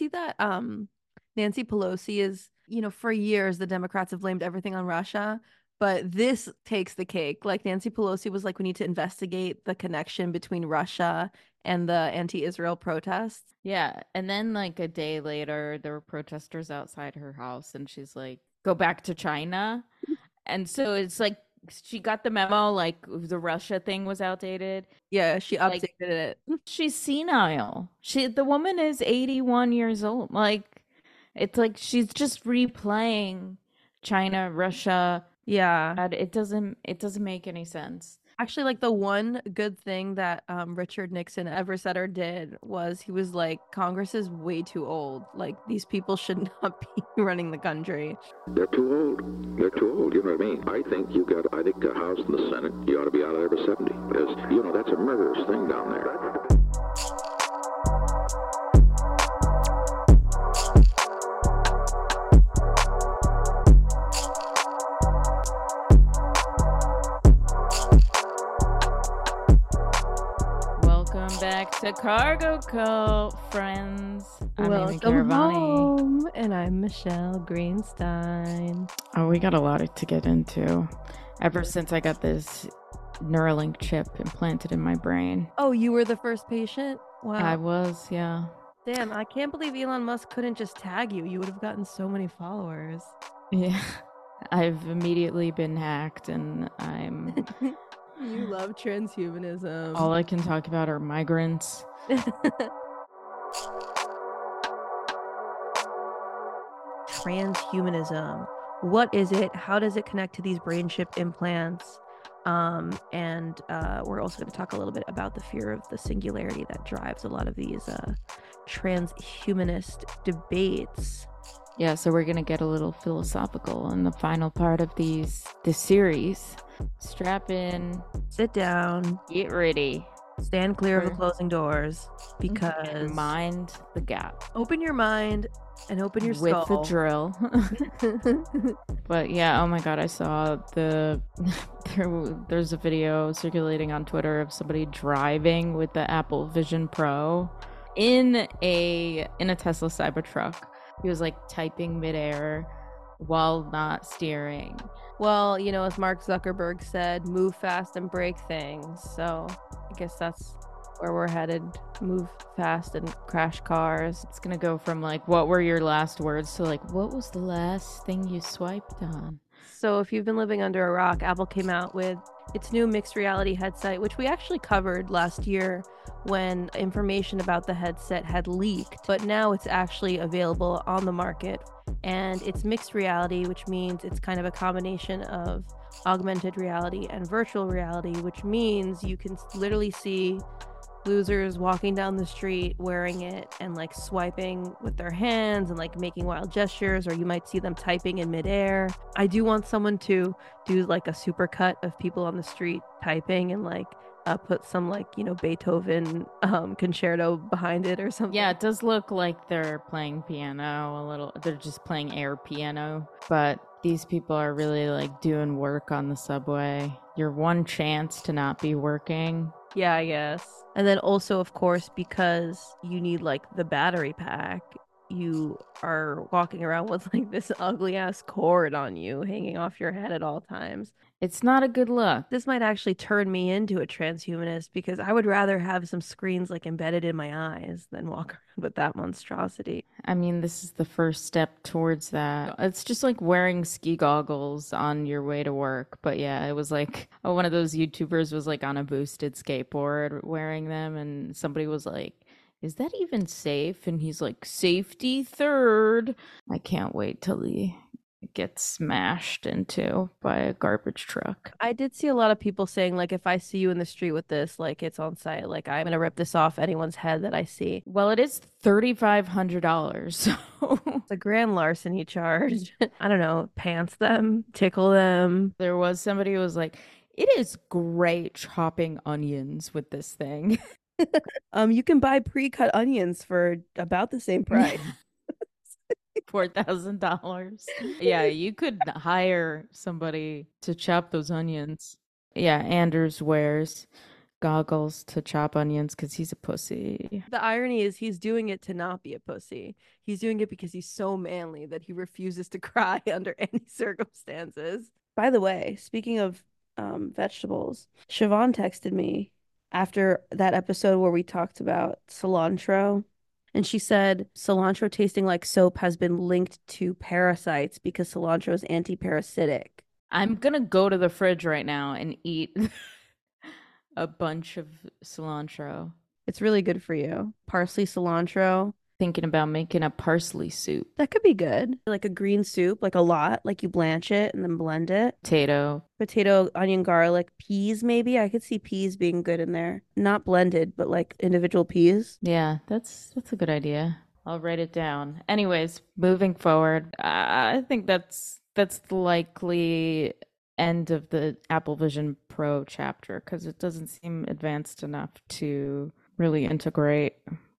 see that um Nancy Pelosi is, you know, for years the Democrats have blamed everything on Russia, but this takes the cake. Like Nancy Pelosi was like, we need to investigate the connection between Russia and the anti-Israel protests. Yeah, and then like a day later, there were protesters outside her house, and she's like, "Go back to China," and so it's like she got the memo, like the Russia thing was outdated. Yeah, she updated Like- it. She's senile. She the woman is eighty one years old. Like it's like she's just replaying China, Russia. Yeah. It doesn't it doesn't make any sense. Actually, like the one good thing that um, Richard Nixon ever said or did was he was like, Congress is way too old. Like, these people should not be running the country. They're too old. They're too old. You know what I mean? I think you got. I think a House and the Senate. You ought to be out of there by seventy because you know that's a murderous thing down there. Back to Cargo Co, friends. I'm Amy Welcome Caravani. home. And I'm Michele Greenstein. Oh, we got a lot to get into. Ever since I got this Neuralink chip implanted in my brain, Oh, you were the first patient? Wow. I was, yeah. Damn, I can't believe Elon Musk couldn't just tag you. You would have gotten so many followers. Yeah. I've immediately been hacked and I'm you love transhumanism. all I can talk about are migrants. transhumanism. What is it? How does it connect to these brain chip implants? Um, and uh, we're also going to talk a little bit about the fear of the singularity that drives a lot of these uh, transhumanist debates. Yeah, so we're gonna get a little philosophical in the final part of these this series. Strap in, Sit down, get ready, stand clear of the closing doors mhm. because and mind the gap open your mind and open your with skull. the drill. But yeah, oh my god, I saw the there, there's a video circulating on Twitter of somebody driving with the Apple Vision Pro in a in a Tesla Cybertruck. He was like typing midair while not steering. well, you know, as Mark Zuckerberg said, move fast and break things. So I guess that's where we're headed. Move fast and crash cars. It's gonna go from like what were your last words to like what was the last thing you swiped on? So if you've been living under a rock, Apple came out with its new mixed reality headset, which we actually covered last year when information about the headset had leaked, but now it's actually available on the market. And it's mixed reality, which means it's kind of a combination of augmented reality and virtual reality, which means you can literally see losers walking down the street wearing it and like swiping with their hands and like making wild gestures, or you might see them typing in midair. I do want someone to do like a supercut of people on the street typing and like uh, put some like you know Beethoven um, concerto behind it or something. Yeah, it does look like they're playing piano a little. They're just playing air piano, but these people are really like doing work on the subway. Your one chance to not be working. Yeah, I guess. And then also, of course, because you need like the battery pack, you are walking around with like this ugly ass cord on you hanging off your head at all times. It's not a good look. This might actually turn me into a transhumanist because I would rather have some screens like embedded in my eyes than walk around with that monstrosity. I mean, this is the first step towards that. It's just like wearing ski goggles on your way to work. But yeah, it was like oh, one of those YouTubers was like on a boosted skateboard wearing them, and somebody was like, Is that even safe? And he's like, Safety third. I can't wait till he gets smashed into by a garbage truck. I did see a lot of people saying like if I see you in the street with this, like it's on site, like I'm gonna rip this off anyone's head that I see. Well, it is $3,500. So It's a grand larceny charge. I don't know, pants them, tickle them. there was somebody who was like, It is great chopping onions with this thing. Um, you can buy pre-cut onions for about the same price. four thousand dollars. Yeah, you could hire somebody to chop those onions. Yeah, Anders wears goggles to chop onions because he's a pussy. The irony is he's doing it to not be a pussy. He's doing it because he's so manly that he refuses to cry under any circumstances. By the way, speaking of um, vegetables, Siobhan texted me after that episode where we talked about cilantro. And she said cilantro tasting like soap has been linked to parasites because cilantro is anti parasitic. I'm going to go to the fridge right now and eat a bunch of cilantro. It's really good for you. Parsley, cilantro. Thinking about making a parsley soup. That could be good. Like a green soup, like a lot, like you blanch it and then blend it. Potato. Potato, onion, garlic, peas, maybe. I could see peas being good in there. Not blended, but like individual peas. Yeah, that's that's a good idea. I'll write it down. Anyways, moving forward, I think that's that's the likely end of the Apple Vision Pro chapter because it doesn't seem advanced enough to really integrate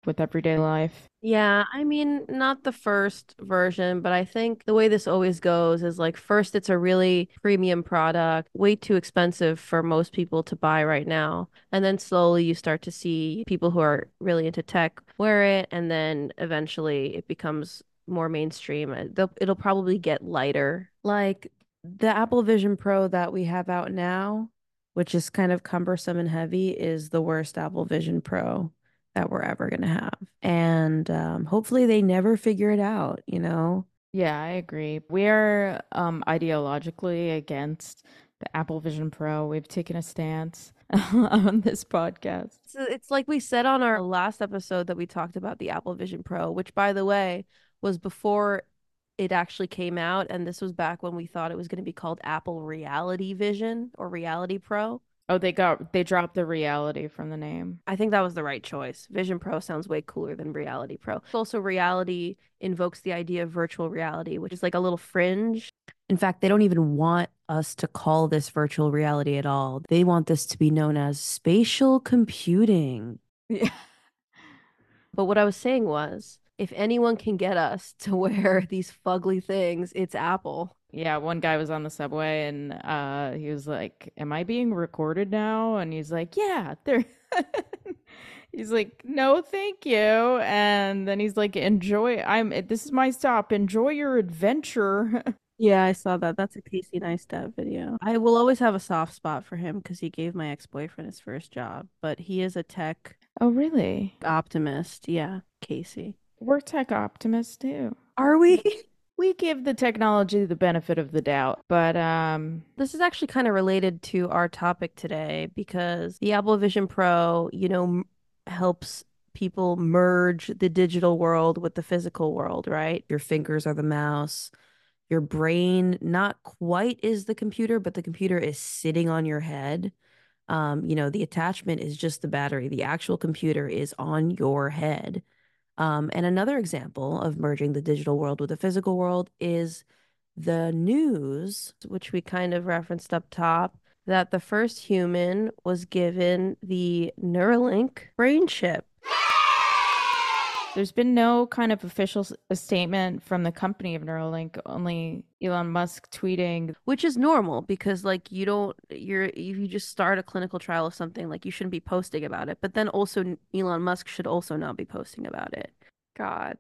with everyday life. Yeah, I mean, not the first version, but I think the way this always goes is like first it's a really premium product, way too expensive for most people to buy right now. And then slowly you start to see people who are really into tech wear it and then eventually it becomes more mainstream. Uh, it'll probably get lighter. Like the Apple Vision Pro that we have out now, which is kind of cumbersome and heavy, is the worst Apple Vision Pro that we're ever going to have. And um, hopefully they never figure it out, you know? Yeah, I agree. We are um, ideologically against the Apple Vision Pro. We've taken a stance on this podcast. So it's like we said on our last episode that we talked about the Apple Vision Pro, which, by the way, was before it actually came out. And this was back when we thought it was going to be called Apple Reality Vision or Reality Pro. Oh, they got they dropped the reality from the name. I think that was the right choice. Vision Pro sounds way cooler than Reality Pro. Also, reality invokes the idea of virtual reality, which is like a little fringe. In fact, they don't even want us to call this virtual reality at all. They want this to be known as spatial computing. Yeah. But what I was saying was, if anyone can get us to wear these fugly things, it's Apple. Yeah, one guy was on the subway and uh he was like, "Am I being recorded now?" And he's like, "Yeah, they're He's like, "No, thank you." And then he's like, "Enjoy. I'm this is my stop. Enjoy your adventure." Yeah, I saw that. That's a Casey Neistat video. I will always have a soft spot for him because he gave my ex-boyfriend his first job, but he is a tech Oh, really? optimist. Yeah, Casey. We're tech optimists too. Are we? We give the technology the benefit of the doubt, but um This is actually kind of related to our topic today because the Apple Vision Pro, you know, m- helps people merge the digital world with the physical world, right? Your fingers are the mouse. Your brain not quite is the computer, but the computer is sitting on your head. Um, you know, the attachment is just the battery. The actual computer is on your head. Um, and another example of merging the digital world with the physical world is the news, which we kind of referenced up top, that the first human was given the Neuralink brain chip. There's been no kind of official statement from the company of Neuralink, only Elon Musk tweeting. Which is normal because like you don't you're if you just start a clinical trial of something like you shouldn't be posting about it but then also Elon Musk should also not be posting about it. God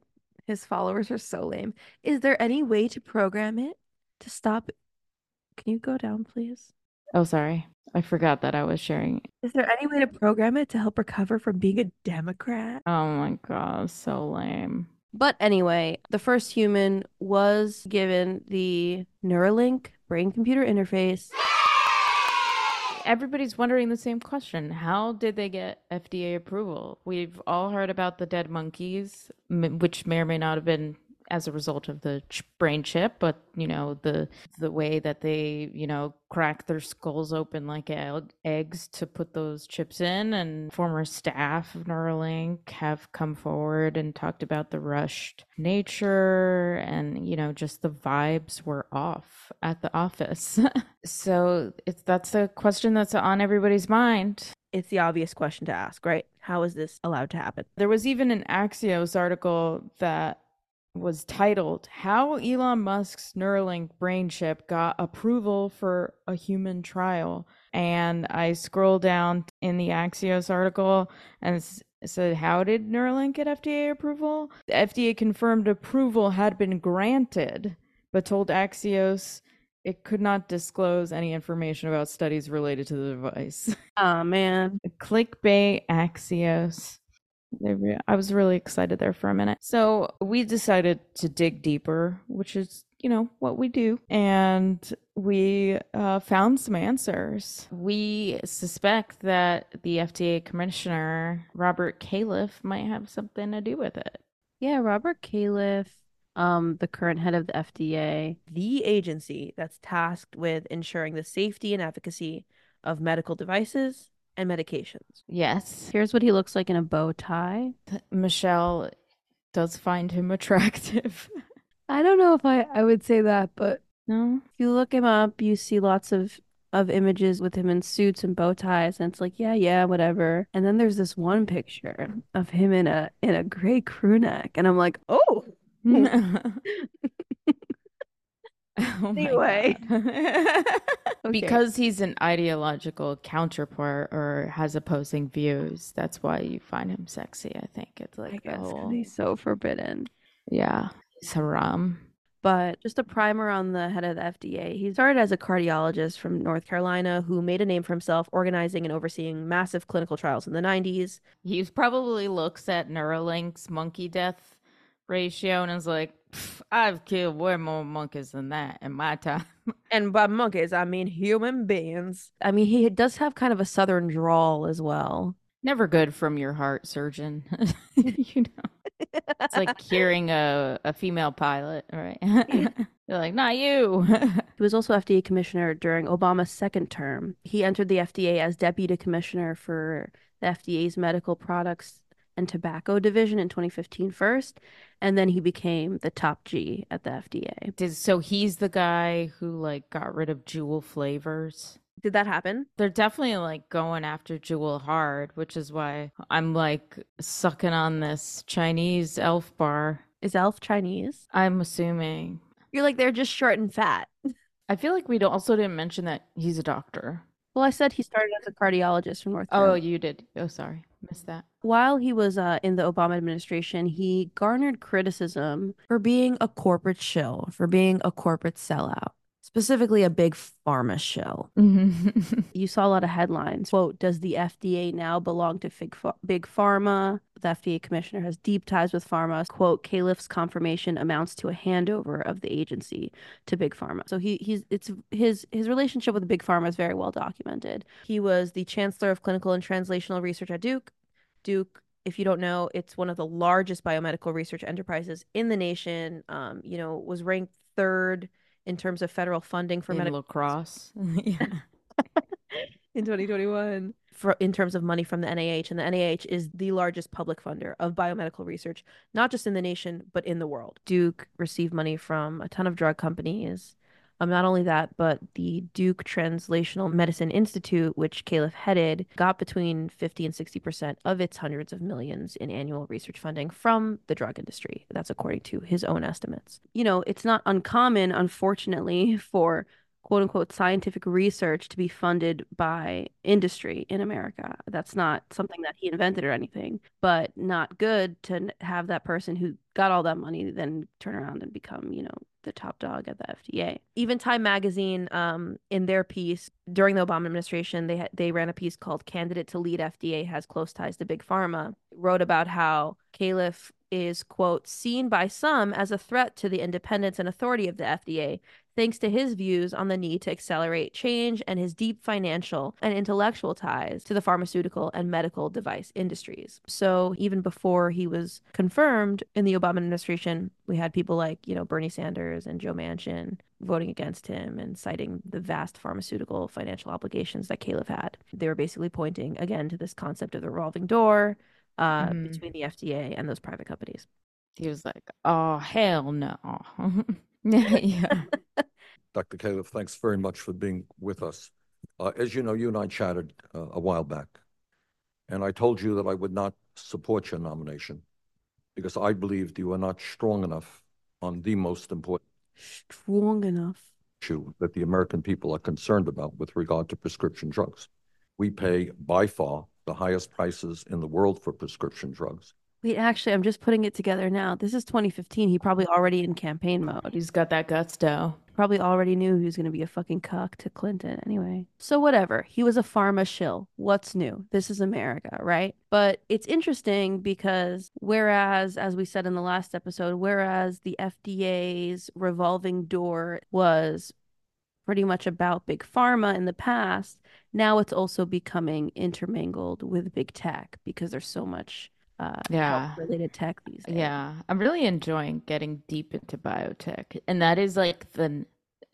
his followers are so lame. Is there any way to program it to stop can you go down please? Oh, sorry. I forgot that I was sharing. is there any way to program it to help recover from being a democrat Oh my god, so lame. But anyway, the first human was given the Neuralink brain computer interface. Everybody's wondering the same question. How did they get FDA approval? We've all heard about the dead monkeys, which may or may not have been as a result of the ch- brain chip, but you know the the way that they you know crack their skulls open like egg- eggs to put those chips in, and former staff of Neuralink have come forward and talked about the rushed nature, and you know just the vibes were off at the office. so it's that's a question that's on everybody's mind. It's the obvious question to ask, right? How is this allowed to happen? There was even an Axios article that was titled How Elon Musk's Neuralink brain chip got approval for a human trial. And I scroll down in the Axios article and said, How did Neuralink get FDA approval? The FDA confirmed approval had been granted, but told Axios it could not disclose any information about studies related to the device. Oh man. Clickbait Axios. I was really excited there for a minute. So we decided to dig deeper, which is, you know, what we do. And we uh, found some answers. We suspect that the FDA commissioner, Robert Califf, might have something to do with it. Yeah, Robert Califf, um, the current head of the FDA, the agency that's tasked with ensuring the safety and efficacy of medical devices and medications. Yes. Here's what he looks like in a bow tie. Michele does find him attractive. I don't know if I, I would say that, but no. If you look him up, you see lots of of images with him in suits and bow ties and it's like yeah yeah whatever and then there's this one picture of him in a in a gray crew neck and i'm like oh Oh anyway. okay. Because he's an ideological counterpart or has opposing views, that's why you find him sexy. I think it's I like the guess whole, he's so forbidden. yeah, he's haram. But just a primer on the head of the FDA. He started as a cardiologist from North Carolina who made a name for himself organizing and overseeing massive clinical trials in the 90s. He probably looks at Neuralink's monkey death ratio and is like, I've killed way more monkeys than that in my time. And by monkeys, I mean human beings. I mean, he does have kind of a southern drawl as well. Never good from your heart surgeon. you know, it's like hearing a, a female pilot, right? You're like, not you. He was also FDA commissioner during Obama's second term. He entered the FDA as deputy commissioner for the FDA's medical products and tobacco division in 2015 first, and then he became the top G at the FDA. Did, so he's the guy who like got rid of Juul flavors. Did that happen? They're definitely like going after Juul hard, which is why I'm like sucking on this Chinese elf bar. Is Elf Chinese? I'm assuming. You're like they're just short and fat. I feel like we don't, also didn't mention that he's a doctor. Well, I said he started as a cardiologist from North Oh, Carolina. you did. Oh, sorry. Missed that. While he was uh, in the Obama administration, he garnered criticism for being a corporate shill, for being a corporate sellout, specifically a big pharma shill. You saw a lot of headlines. Quote, does the FDA now belong to big, ph- big pharma? The FDA commissioner has deep ties with pharma. Quote, Califf's confirmation amounts to a handover of the agency to big pharma. So he he's it's his his relationship with big pharma is very well documented. He was the chancellor of clinical and translational research at Duke. Duke, if you don't know, it's one of the largest biomedical research enterprises in the nation. Um, you know, was ranked third in terms of federal funding for medical lacrosse. yeah. in 2021 for in terms of money from the NIH and the NIH is the largest public funder of biomedical research not just in the nation but in the world. Duke received money from a ton of drug companies. Um, not only that, but the Duke Translational Medicine Institute, which Califf headed, got between 50 and 60% of its hundreds of millions in annual research funding from the drug industry. That's according to his own estimates. You know, it's not uncommon, unfortunately, for quote unquote scientific research to be funded by industry in America. That's not something that he invented or anything, but not good to have that person who got all that money then turn around and become, you know, the top dog at the FDA. Even Time Magazine, um, in their piece during the Obama administration, they they ran a piece called "Candidate to Lead FDA Has Close Ties to Big Pharma." Wrote about how Califf is quote seen by some as a threat to the independence and authority of the FDA thanks to his views on the need to accelerate change and his deep financial and intellectual ties to the pharmaceutical and medical device industries. So even before he was confirmed in the Obama administration, we had people like, you know, Bernie Sanders and Joe Manchin voting against him and citing the vast pharmaceutical financial obligations that Califf had. They were basically pointing again to this concept of the revolving door uh, Mhm. between the FDA and those private companies. He was like, oh, hell no. yeah. Dr. Califf, thanks very much for being with us. Uh, as you know, you and I chatted uh, a while back, and I told you that I would not support your nomination. because I believed you were not strong enough on the most important Strong enough. issue that the American people are concerned about with regard to prescription drugs. We pay by far the highest prices in the world for prescription drugs. Wait, actually, I'm just putting it together now. This is 2015. He probably already in campaign mode. He's got that gusto. Probably already knew he was going to be a fucking cuck to Clinton anyway. So whatever. He was a pharma shill. What's new? This is America, right? But it's interesting because whereas, as we said in the last episode, whereas the FDA's revolving door was pretty much about big pharma in the past, now it's also becoming intermingled with big tech because there's so much uh, Yeah. related tech these days. Yeah, I'm really enjoying getting deep into biotech, and that is like the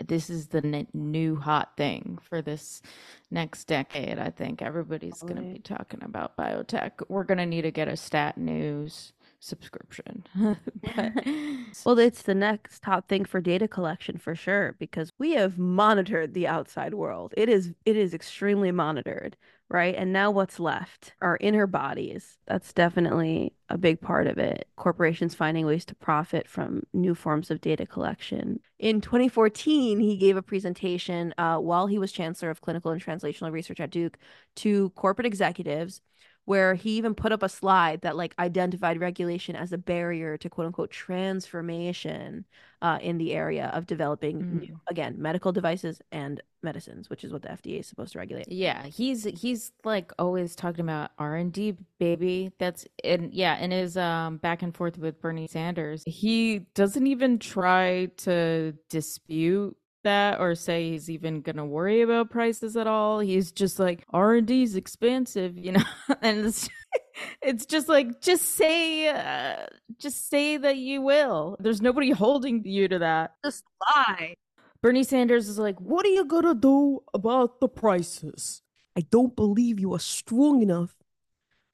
this is the new hot thing for this next decade. I think everybody's going to be talking about biotech. We're going to need to get a Stat News subscription. But- Well, it's the next top thing for data collection for sure because we have monitored the outside world. It is it is extremely monitored, right? And now what's left? Our inner bodies. That's definitely a big part of it. Corporations finding ways to profit from new forms of data collection. In 2014, he gave a presentation uh, while he was chancellor of clinical and translational research at Duke to corporate executives where he even put up a slide that like identified regulation as a barrier to quote unquote transformation uh, in the area of developing Mm. new, again medical devices and medicines, which is what the FDA is supposed to regulate. Yeah, he's he's like always talking about R&D baby. That's and yeah, in his um back and forth with Bernie Sanders, he doesn't even try to dispute that or say he's even going to worry about prices at all. He's just like R&D is expensive, you know. and it's it's just like just say uh, just say that you will. There's nobody holding you to that. Just lie. Bernie Sanders is like, "What are you going to do about the prices?" I don't believe you are strong enough.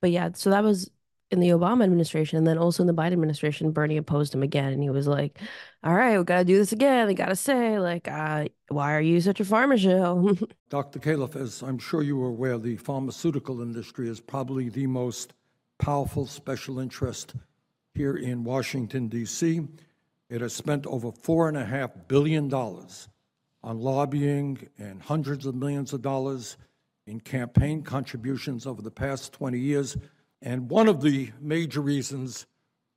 But yeah, so that was in the Obama administration. And then also in the Biden administration, Bernie opposed him again. And he was like, all right, we got to do this again. They got to say, like, uh, why are you such a pharma shill? Dr. Califf, as I'm sure you are aware, the pharmaceutical industry is probably the most powerful special interest here in Washington, D.C. It has spent over $4.5 billion on lobbying and hundreds of millions of dollars in campaign contributions over the past 20 years. And one of the major reasons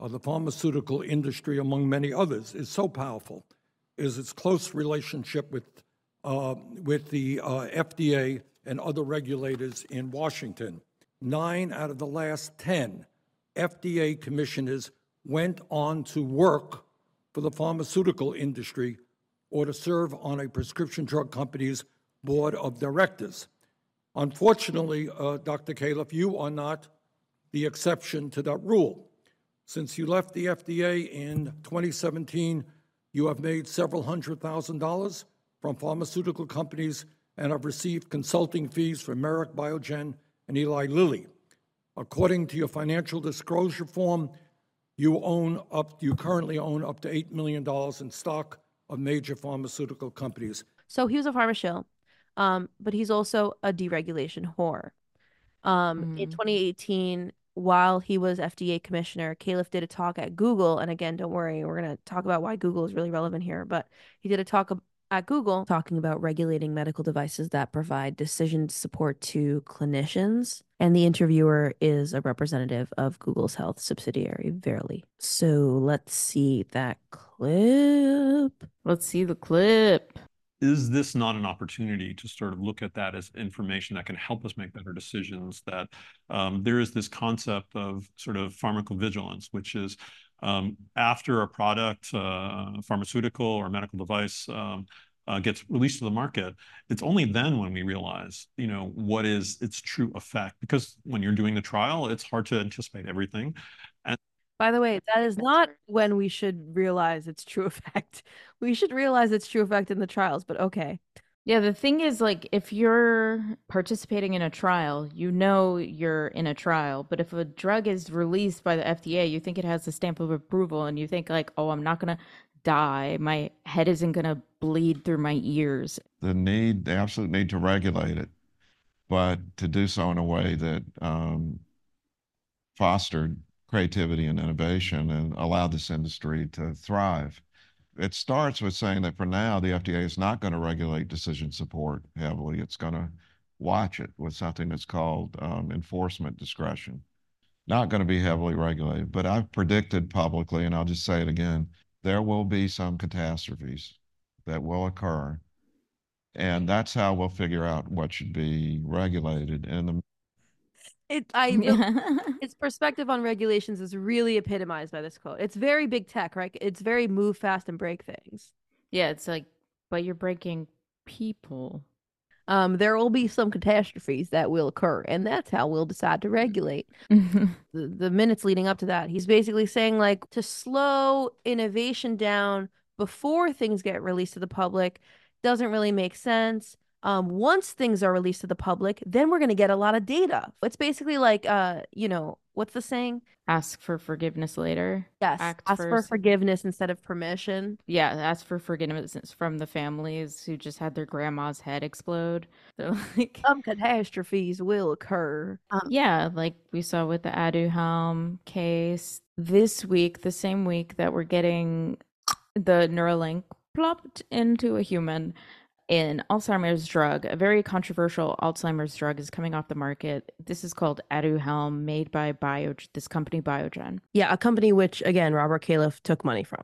the pharmaceutical industry, among many others, is so powerful is its close relationship with uh, with the uh, FDA and other regulators in Washington. Nine out of the last 10 FDA commissioners went on to work for the pharmaceutical industry or to serve on a prescription drug company's board of directors. Unfortunately, uh, Dr. Califf, you are not the exception to that rule. Since you left the FDA in 2017, you have made several hundred thousand dollars from pharmaceutical companies and have received consulting fees from Merck, Biogen, and Eli Lilly. According to your financial disclosure form, you own up, you currently own up to $8 million in stock of major pharmaceutical companies. so he was a pharma shill, um, but he's also a deregulation whore. Um, In Mhm. 2018, while he was FDA commissioner, Califf did a talk at Google. And again, don't worry, we're going to talk about why Google is really relevant here. But he did a talk at Google talking about regulating medical devices that provide decision support to clinicians. And the interviewer is a representative of Google's health subsidiary, Verily. So let's see that clip. Let's see the clip. Is this not an opportunity to sort of look at that as information that can help us make better decisions? That um, there is this concept of sort of pharmacovigilance, which is um, after a product, uh, pharmaceutical or medical device, um, uh, gets released to the market, it's only then when we realize, you know, what is its true effect. Because when you're doing the trial, it's hard to anticipate everything. By the way, that is not when we should realize its true effect. We should realize its true effect in the trials, but okay. Yeah, the thing is, like, if you're participating in a trial, you know you're in a trial. But if a drug is released by the FDA, you think it has the stamp of approval and you think, like, oh, I'm not going to die. My head isn't going to bleed through my ears. the need, the absolute need to regulate it, but to do so in a way that um, fostered creativity and innovation and allow this industry to thrive. It starts with saying that for now, the FDA is not going to regulate decision support heavily. It's going to watch it with something that's called um, enforcement discretion. Not going to be heavily regulated, but I've predicted publicly, and I'll just say it again there will be some catastrophes that will occur. And that's how we'll figure out what should be regulated. And the it I Yeah. its perspective on regulations is really epitomized by this quote. It's very big tech, right? It's very move fast and break things. yeah, it's like, but you're breaking people. Um, there will be some catastrophes that will occur, and that's how we'll decide to regulate. the, the minutes leading up to that, he's basically saying like to slow innovation down before things get released to the public doesn't really make sense. Um, once things are released to the public, then we're going to get a lot of data. It's basically like, uh, you know, what's the saying? Ask for forgiveness later. Yes, Act ask for first. forgiveness instead of permission. Yeah, ask for forgiveness from the families who just had their grandma's head explode. Like, Some catastrophes will occur. Um, yeah, like we saw with the Aduhelm case this week, the same week that we're getting the Neuralink plopped into a human in Alzheimer's drug. A very controversial Alzheimer's drug is coming off the market. This is called Aduhelm, made by Bio, this company Biogen. yeah, a company which again Robert Califf took money from.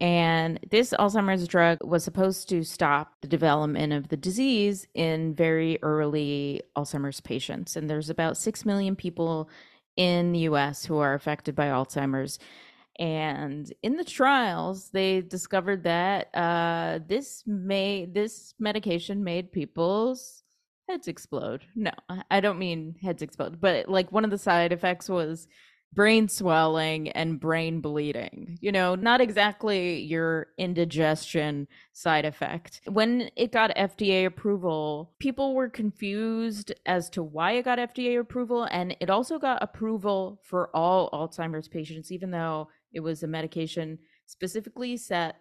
And this Alzheimer's drug was supposed to stop the development of the disease in very early Alzheimer's patients. And there's about 6 million people in the US who are affected by Alzheimer's. And in the trials, they discovered that uh, this made this medication made people's heads explode. No, I don't mean heads explode, but like one of the side effects was brain swelling and brain bleeding. You know, not exactly your indigestion side effect. When it got FDA approval, people were confused as to why it got FDA approval. And it also got approval for all Alzheimer's patients, even though it was a medication specifically set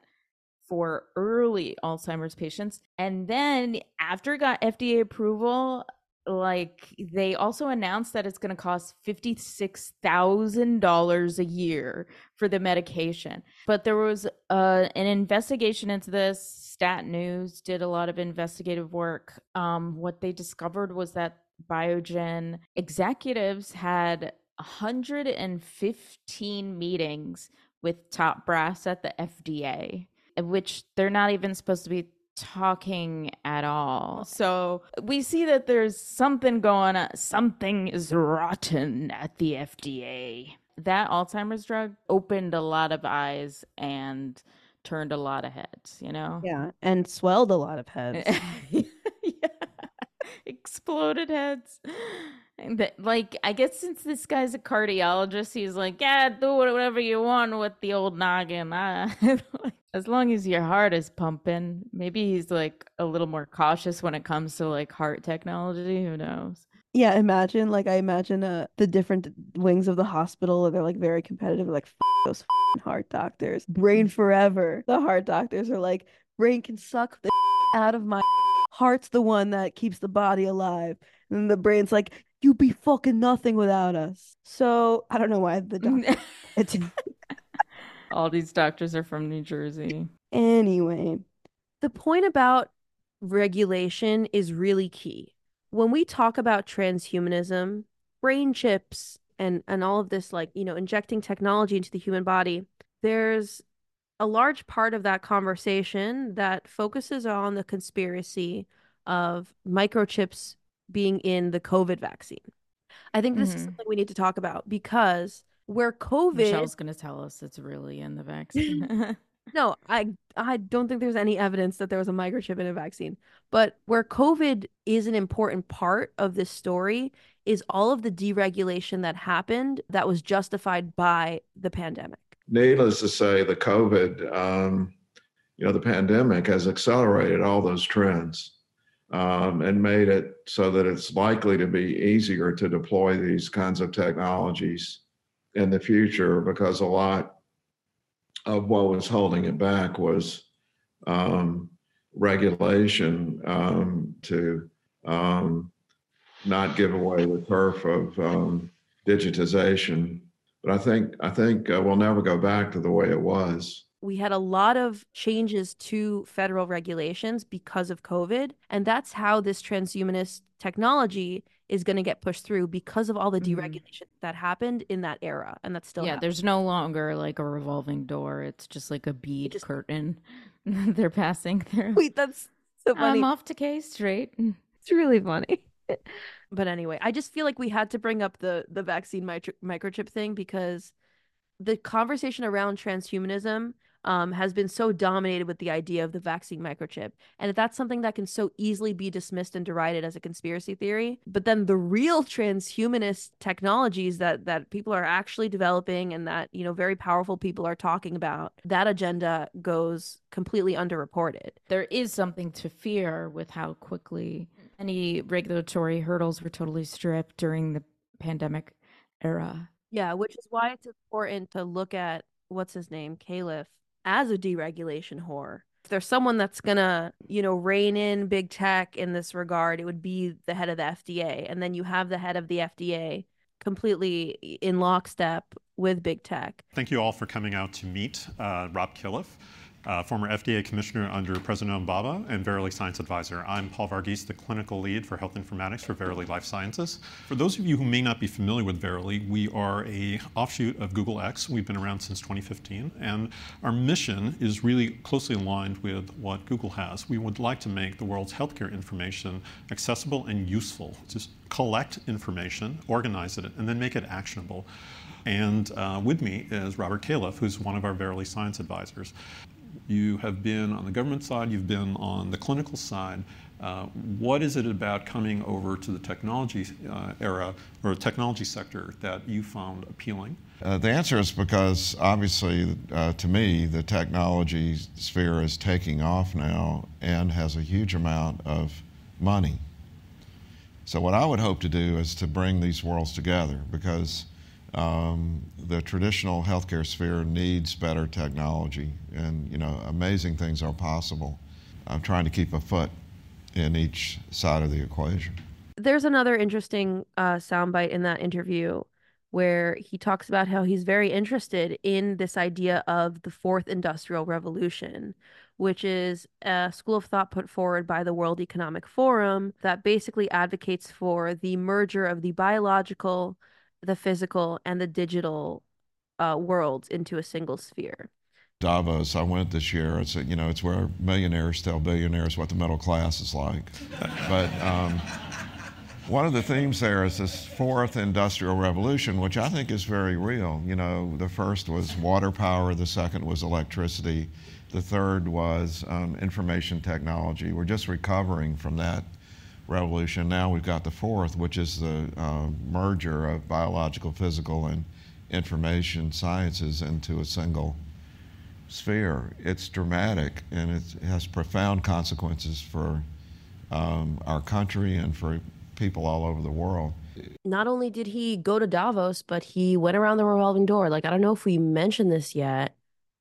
for early Alzheimer's patients. And then after it got FDA approval, like they also announced that it's going to cost $56,000 a year for the medication. But there was uh, an investigation into this. Stat News did a lot of investigative work. Um, what they discovered was that Biogen executives had 115 meetings with top brass at the FDA, which they're not even supposed to be talking at all. So we see that there's something going on. Something is rotten at the FDA. That Alzheimer's drug opened a lot of eyes and turned a lot of heads, you know? Yeah, and swelled a lot of heads. yeah. Exploded heads. That- like, I guess since this guy's a cardiologist, he's like, yeah, do whatever you want with the old noggin. Ah, as long as your heart is pumping, maybe he's like a little more cautious when it comes to like heart technology. Who knows? Yeah, imagine like I imagine uh the different wings of the hospital. and They're like very competitive. Like F- those heart doctors, brain forever. The heart doctors are like brain can suck the out of my heart's the one that keeps the body alive. And the brain's like you be fucking nothing without us. So I don't know why the doctor. All these doctors are from New Jersey. Anyway, the point about regulation is really key. When we talk about transhumanism, brain chips and and all of this like, you know, injecting technology into the human body, there's a large part of that conversation that focuses on the conspiracy of microchips being in the COVID vaccine. I think this is Mhm. something we need to talk about because where COVID Michele's gonna tell us it's really in the vaccine. No, I I don't think there's any evidence that there was a microchip in a vaccine. But where COVID is an important part of this story is all of the deregulation that happened that was justified by the pandemic. Needless to say, the COVID, um, you know, the pandemic has accelerated all those trends um, and made it so that it's likely to be easier to deploy these kinds of technologies in the future because a lot of what was holding it back was um, regulation um, to um, not give away the turf of um, digitization But I think I think uh, we'll never go back to the way it was. We had a lot of changes to federal regulations because of COVID, and that's how this transhumanist technology is going to get pushed through because of all the Mhm. deregulation that happened in that era, and that's still yeah, happening. there's no longer like a revolving door. It's just like a bead just- curtain they're passing through. Wait, that's so funny. I'm off to K Street. It's really funny. but anyway, I just feel like we had to bring up the the vaccine microchip thing because the conversation around transhumanism um, has been so dominated with the idea of the vaccine microchip, and that's something that can so easily be dismissed and derided as a conspiracy theory. But then the real transhumanist technologies that that people are actually developing and that you know very powerful people are talking about, that agenda goes completely underreported. there is something to fear with how quickly any regulatory hurdles were totally stripped during the pandemic era. Yeah, which is why it's important to look at what's his name, Califf, as a deregulation whore. If there's someone that's gonna, you know, rein in big tech in this regard, it would be the head of the FDA. And then you have the head of the FDA completely in lockstep with big tech. Thank you all for coming out to meet uh, Rob Califf, uh, former FDA commissioner under President Obama and Verily Science Advisor. I'm Paul Varghese, the clinical lead for health informatics for Verily Life Sciences. For those of you who may not be familiar with Verily, we are a offshoot of Google X. We've been around since 2015, and our mission is really closely aligned with what Google has. We would like to make the world's healthcare information accessible and useful. Just collect information, organize it, and then make it actionable. And uh, with me is Robert Califf, who's one of our Verily Science advisors. You have been on the government side, you've been on the clinical side. Uh, what is it about coming over to the technology uh, era or technology sector that you found appealing? Uh, the answer is because obviously, uh, to me, the technology sphere is taking off now and has a huge amount of money. So, what I would hope to do is to bring these worlds together because um, the traditional healthcare sphere needs better technology, and you know, amazing things are possible. I'm trying to keep a foot in each side of the equation. There's another interesting uh, soundbite in that interview where he talks about how he's very interested in this idea of the fourth industrial revolution, which is a school of thought put forward by the World Economic Forum that basically advocates for the merger of the biological, the physical, and the digital uh, worlds into a single sphere. Davos, I went this year. It's a, you know, it's where millionaires tell billionaires what the middle class is like. but um, one of the themes there is this fourth industrial revolution, which I think is very real. You know, the first was water power, the second was electricity, the third was um, information technology. We're just recovering from that revolution. Now we've got the fourth, which is the uh, merger of biological, physical, and information sciences into a single sphere. It's dramatic and it has profound consequences for um, our country and for people all over the world. Not only did he go to Davos, but he went around the revolving door. Like, I don't know if we mentioned this yet.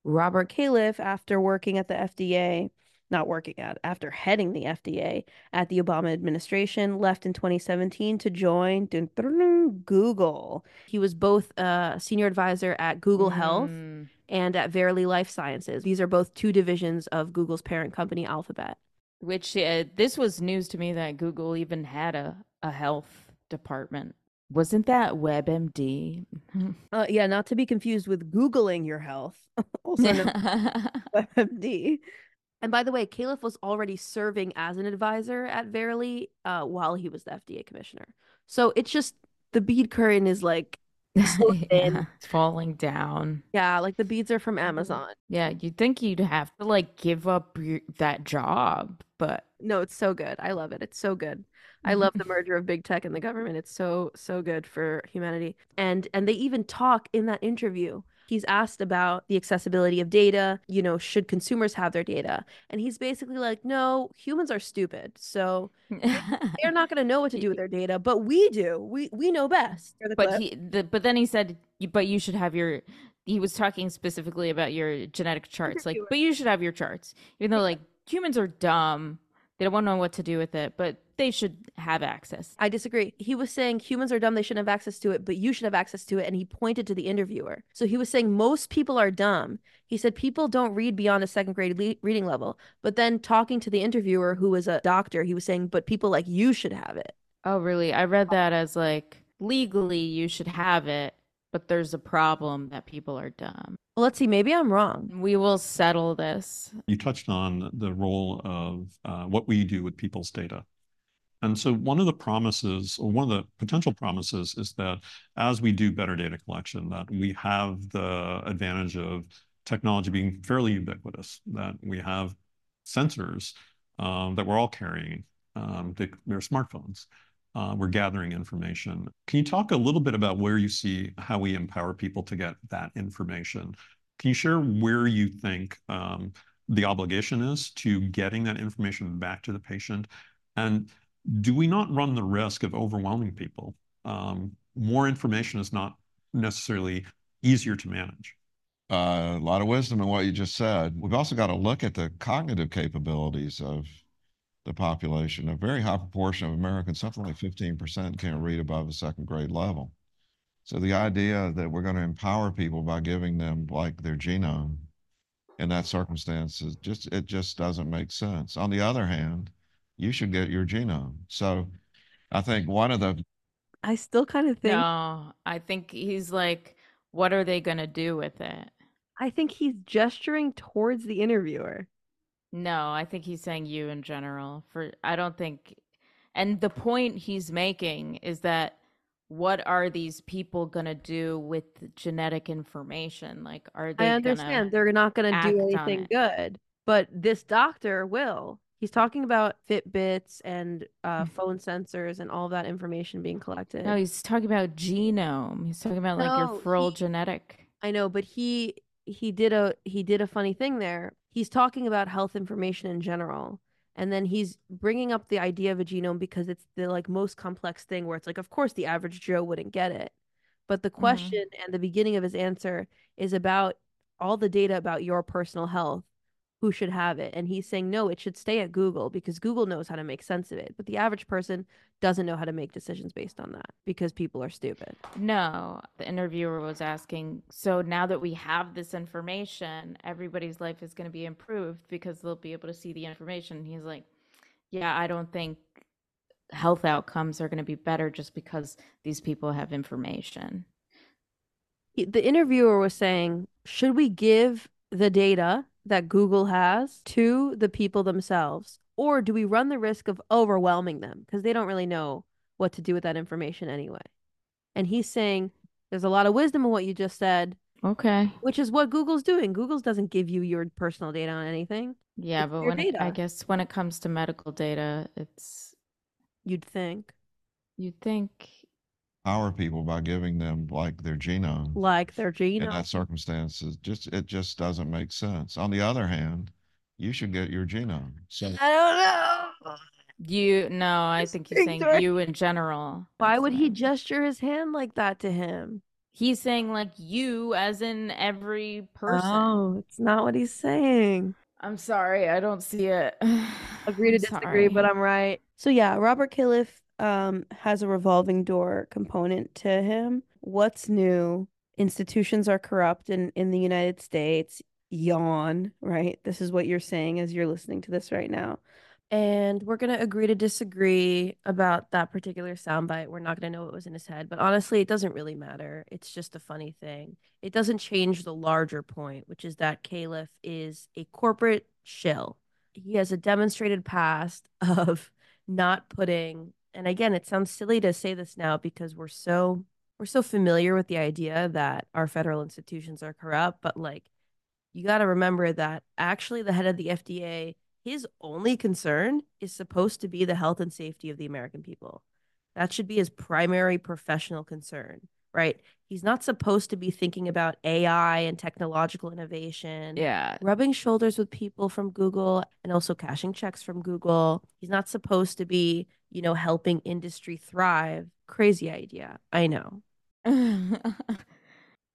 Robert Califf, after working at the FDA, not working at, after heading the FDA at the Obama administration, left in 2017 to join Google. He was both a senior advisor at Google Health Mm. and at Verily Life Sciences. These are both two divisions of Google's parent company, Alphabet. Which uh, this was news to me that Google even had a, a health department. Wasn't that WebMD? Uh, yeah, not to be confused with Googling your health, also WebMD. And by the way, Califf was already serving as an advisor at Verily uh, while he was the FDA commissioner. So it's just the bead curtain is like, so yeah, it's falling down. yeah, like the beads are from Amazon. Yeah, you'd think you'd have to like give up your, that job, but No, it's so good. I love it. It's so good. I love the merger of big tech and the government. It's so so good for humanity. And and they even talk in that interview. He's asked about the accessibility of data, you know, should consumers have their data? And he's basically like, "No, humans are stupid. So they're not going to know what to do with their data, but we do. We we know best." But clip. he the, but then he said but you should have your he was talking specifically about your genetic charts like but you should have your charts even though like humans are dumb they don't want to know what to do with it but they should have access. I disagree. He was saying humans are dumb, they shouldn't have access to it, but you should have access to it. And he pointed to the interviewer. So he was saying most people are dumb. He said people don't read beyond a second grade le- reading level. But then talking to the interviewer, who was a doctor, he was saying, but people like you should have it. Oh, really? I read that as like legally you should have it, but there's a problem that people are dumb. Well, let's see. Maybe I'm wrong. We will settle this. You touched on the role of uh, what we do with people's data. And so one of the promises, or one of the potential promises, is that as we do better data collection, that we have the advantage of technology being fairly ubiquitous, that we have sensors um, that we're all carrying. Um, they, they're smartphones. Uh, we're gathering information. Can you talk a little bit about where you see how we empower people to get that information? Can you share where you think um, the obligation is to getting that information back to the patient? And do we not run the risk of overwhelming people? Um, more information is not necessarily easier to manage. Uh, a lot of wisdom in what you just said. We've also got to look at the cognitive capabilities of the population. A very high proportion of Americans, something like 15%, can't read above a second grade level. So the idea that we're going to empower people by giving them like their genome in that circumstance is just it just doesn't make sense. On the other hand, you should get your genome. So I think one of the I still kind of think No, I think he's like, what are they going to do with it? I think he's gesturing towards the interviewer. No, I think he's saying you in general. For I don't think and the point he's making is that what are these people going to do with genetic information? Like are they I understand they're not going to do anything good, but this doctor will. He's talking about Fitbits and uh, Mm. phone sensors and all that information being collected. No, he's talking about genome. He's talking about like No, your full genetic. I know, but he he did a he did a funny thing there. He's talking about health information in general, and then he's bringing up the idea of a genome because it's the like most complex thing where it's like, of course, the average Joe wouldn't get it, but the mm-hmm. question and the beginning of his answer is about all the data about your personal health, who should have it, and he's saying no, it should stay at Google because Google knows how to make sense of it, but the average person doesn't know how to make decisions based on that because people are stupid. No, the interviewer was asking, so now that we have this information, everybody's life is going to be improved because they'll be able to see the information. He's like, yeah, I don't think health outcomes are going to be better just because these people have information. the interviewer was saying, should we give the data that Google has to the people themselves, or do we run the risk of overwhelming them because they don't really know what to do with that information anyway? And he's saying there's a lot of wisdom in what you just said, Okay. which is what Google's doing. Google's doesn't give you your personal data on anything. Yeah, It's but when it, I guess when it comes to medical data, it's You'd think, you'd think power people by giving them like their genome like their genome. in that circumstance just it just doesn't make sense. On the other hand, you should get your genome. So I don't know. you no, I Just think he's saying ignorant. you in general. Why would he gesture his hand like that to him? He's saying like you as in every person. Oh, it's not what he's saying. I'm sorry, I don't see it. agree to I'm disagree, but. I'm right. So yeah, Robert Califf um has a revolving door component to him. What's new? Institutions are corrupt in in the United States. Yawn, right? This is what you're saying as you're listening to this right now. And we're gonna agree to disagree about that particular soundbite. We're not gonna know what was in his head, but honestly, it doesn't really matter. It's just a funny thing. It doesn't change the larger point, which is that Califf is a corporate shill he has a demonstrated past of not putting and again it sounds silly to say this now because we're so we're so familiar with the idea that our federal institutions are corrupt but like you got to remember that actually the head of the FDA his only concern is supposed to be the health and safety of the American people. That should be his primary professional concern right he's not supposed to be thinking about AI and technological innovation Yeah. rubbing shoulders with people from Google and also cashing checks from Google. He's not supposed to be, you know, helping industry thrive. Crazy idea. I know.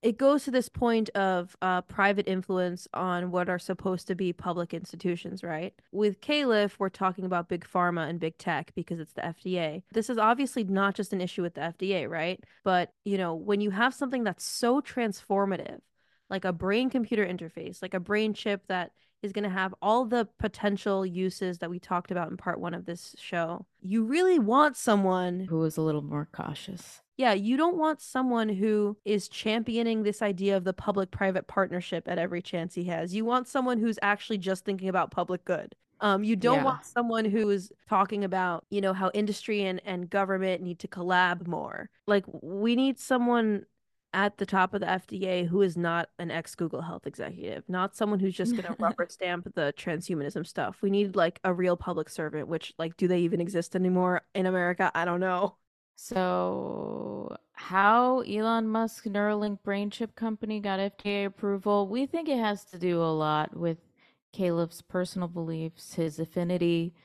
it goes to this point of uh, private influence on what are supposed to be public institutions, right? With Califf, we're talking about big pharma and big tech because it's the FDA. This is obviously not just an issue with the FDA, right? But, you know, when you have something that's so transformative, like a brain computer interface, like a brain chip that is going to have all the potential uses that we talked about in part one of this show, you really want someone who is a little more cautious. Yeah, you don't want someone who is championing this idea of the public private partnership at every chance he has. You want someone who's actually just thinking about public good. Um, you don't Yeah. want someone who is talking about, you know, how industry and, and government need to collab more. Like, we need someone at the top of the FDA who is not an ex Google Health executive, not someone who's just going to rubber stamp the transhumanism stuff. We need like a real public servant, which, like, do they even exist anymore in America? I don't know. So, how Elon Musk Neuralink brain chip company got FDA approval? We think it has to do a lot with Califf's personal beliefs, his affinity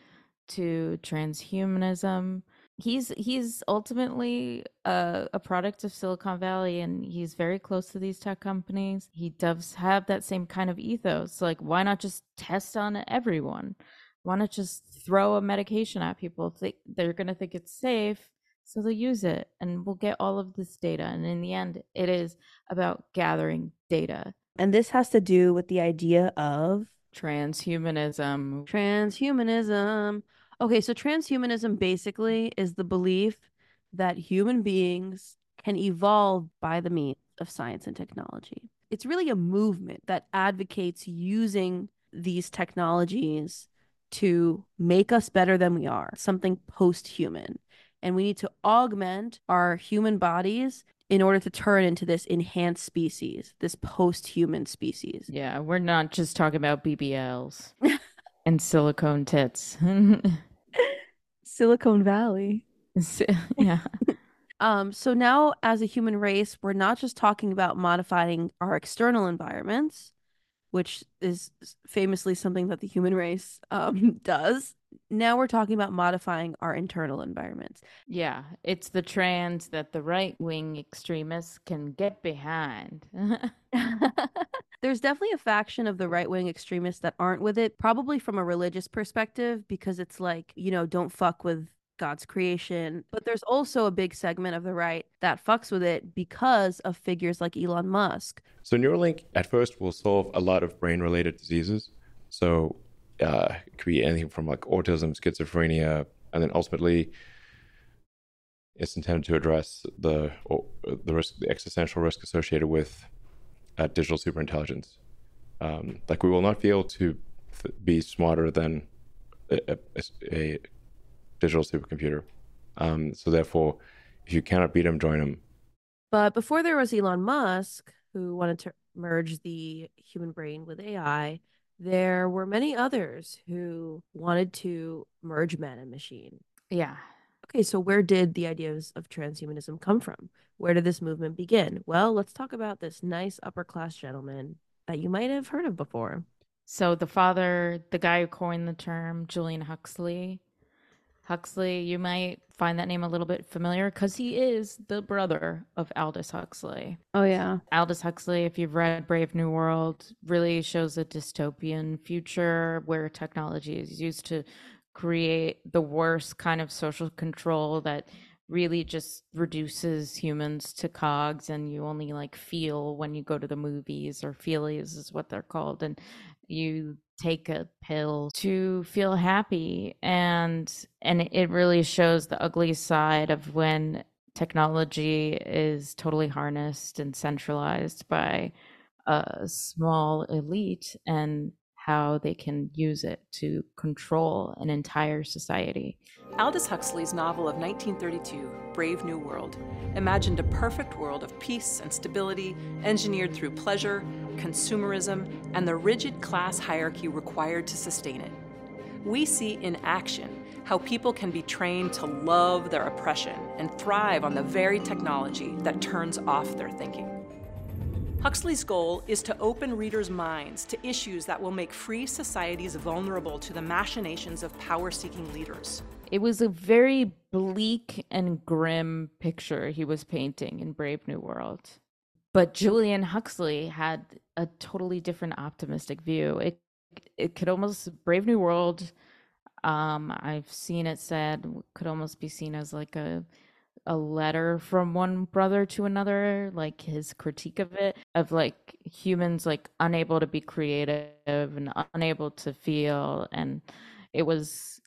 to transhumanism. He's he's ultimately a, a product of Silicon Valley, and he's very close to these tech companies. He does have that same kind of ethos. Like, why not just test on everyone? Why not just throw a medication at people? Think they're gonna think it's safe so they'll use it and we'll get all of this data. And in the end, it is about gathering data. And this has to do with the idea of Transhumanism. transhumanism. Okay, so transhumanism basically is the belief that human beings can evolve by the means of science and technology. It's really a movement that advocates using these technologies to make us better than we are, something post human. And we need to augment our human bodies in order to turn into this enhanced species, this post human species. Yeah, we're not just talking about BBLs and silicone tits. Silicon Valley. yeah. Um, so now as a human race, we're not just talking about modifying our external environments, which is famously something that the human race um, does. Now we're talking about modifying our internal environments. Yeah, it's the trans that the right wing extremists can get behind. There's definitely a faction of the right wing extremists that aren't with it, probably from a religious perspective, because it's like, you know, don't fuck with God's creation. But there's also a big segment of the right that fucks with it because of figures like Elon Musk. So Neuralink at first will solve a lot of brain-related diseases. So uh, it could be anything from like autism, schizophrenia, and then ultimately it's intended to address the the risk, the existential risk associated with uh, digital superintelligence. Um, like we will not be able to th- be smarter than a, a, a digital supercomputer. Um, so therefore, if you cannot beat them, join them. But before there was Elon Musk, who wanted to merge the human brain with AI, there were many others who wanted to merge man and machine. yeah. Okay, so where did the ideas of transhumanism come from? Where did this movement begin? Well, let's talk about this nice upper class gentleman that you might have heard of before. So the father, the guy who coined the term, Julian Huxley. Huxley, you might find that name a little bit familiar because he is the brother of Aldous Huxley. Oh yeah. Aldous Huxley, if you've read Brave New World, really shows a dystopian future where technology is used to create the worst kind of social control that really just reduces humans to cogs and you only like feel when you go to the movies or feelies is what they're called and you take a pill to feel happy and and it really shows the ugly side of when technology is totally harnessed and centralized by a small elite and how they can use it to control an entire society. Aldous Huxley's novel of 1932, Brave New World, imagined a perfect world of peace and stability engineered through pleasure, consumerism, and the rigid class hierarchy required to sustain it. We see in action how people can be trained to love their oppression and thrive on the very technology that turns off their thinking. Huxley's goal is to open readers' minds to issues that will make free societies vulnerable to the machinations of power seeking leaders. It was a very bleak and grim picture he was painting in Brave New World. But Julian Huxley had a totally different optimistic view. It it could almost Brave New World. Um, I've seen it said could almost be seen as like a a letter from one brother to another, like his critique of it, of like humans like unable to be creative and unable to feel, and it was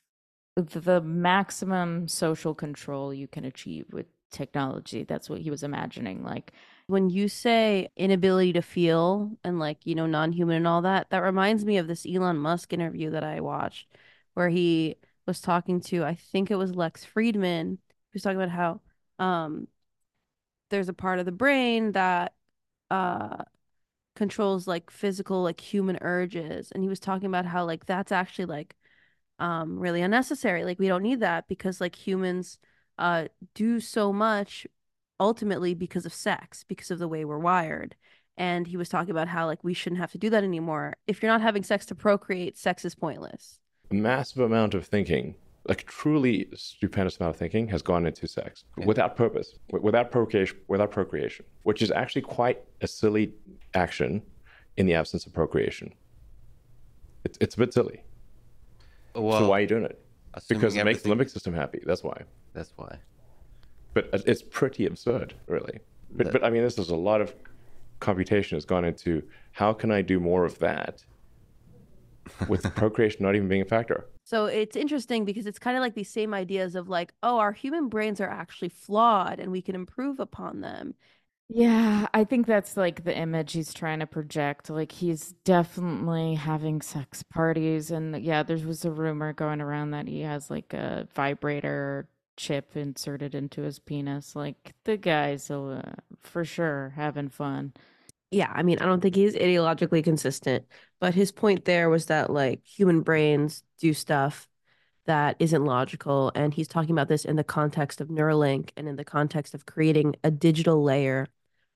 the maximum social control you can achieve with technology. That's what he was imagining. Like when you say inability to feel and like, you know, non human and all that, that reminds me of this Elon Musk interview that I watched where he was talking to, I think it was Lex Fridman, was talking about how um there's a part of the brain that uh controls like physical like human urges. And he was talking about how like that's actually like um really unnecessary. Like we don't need that because like humans uh do so much ultimately because of sex because of the way we're wired. And he was talking about how like we shouldn't have to do that anymore. If you're not having sex to procreate sex is pointless. A massive amount of thinking like truly stupendous amount of thinking has gone into sex yeah. without purpose, without procreation, without procreation, which is actually quite a silly action in the absence of procreation. It's it's a bit silly. Well, so why are you doing it? Because it makes the limbic system happy. That's why. That's why. But it's pretty absurd, really. But, but I mean, this is a lot of computation has gone into how can I do more of that with procreation not even being a factor. So it's interesting because it's kind of like these same ideas of like, oh, our human brains are actually flawed and we can improve upon them. Yeah, I think that's like the image he's trying to project. Like he's definitely having sex parties and yeah, there was a rumor going around that he has like a vibrator chip inserted into his penis. Like the guy's uh, for sure having fun yeah, I mean, I don't think he's ideologically consistent, but his point there was that like human brains do stuff that isn't logical. And he's talking about this in the context of Neuralink and in the context of creating a digital layer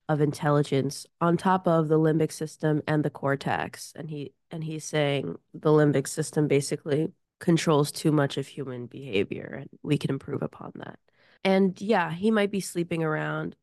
of intelligence on top of the limbic system and the cortex. And he and he's saying the limbic system basically controls too much of human behavior and we can improve upon that. And yeah, he might be sleeping around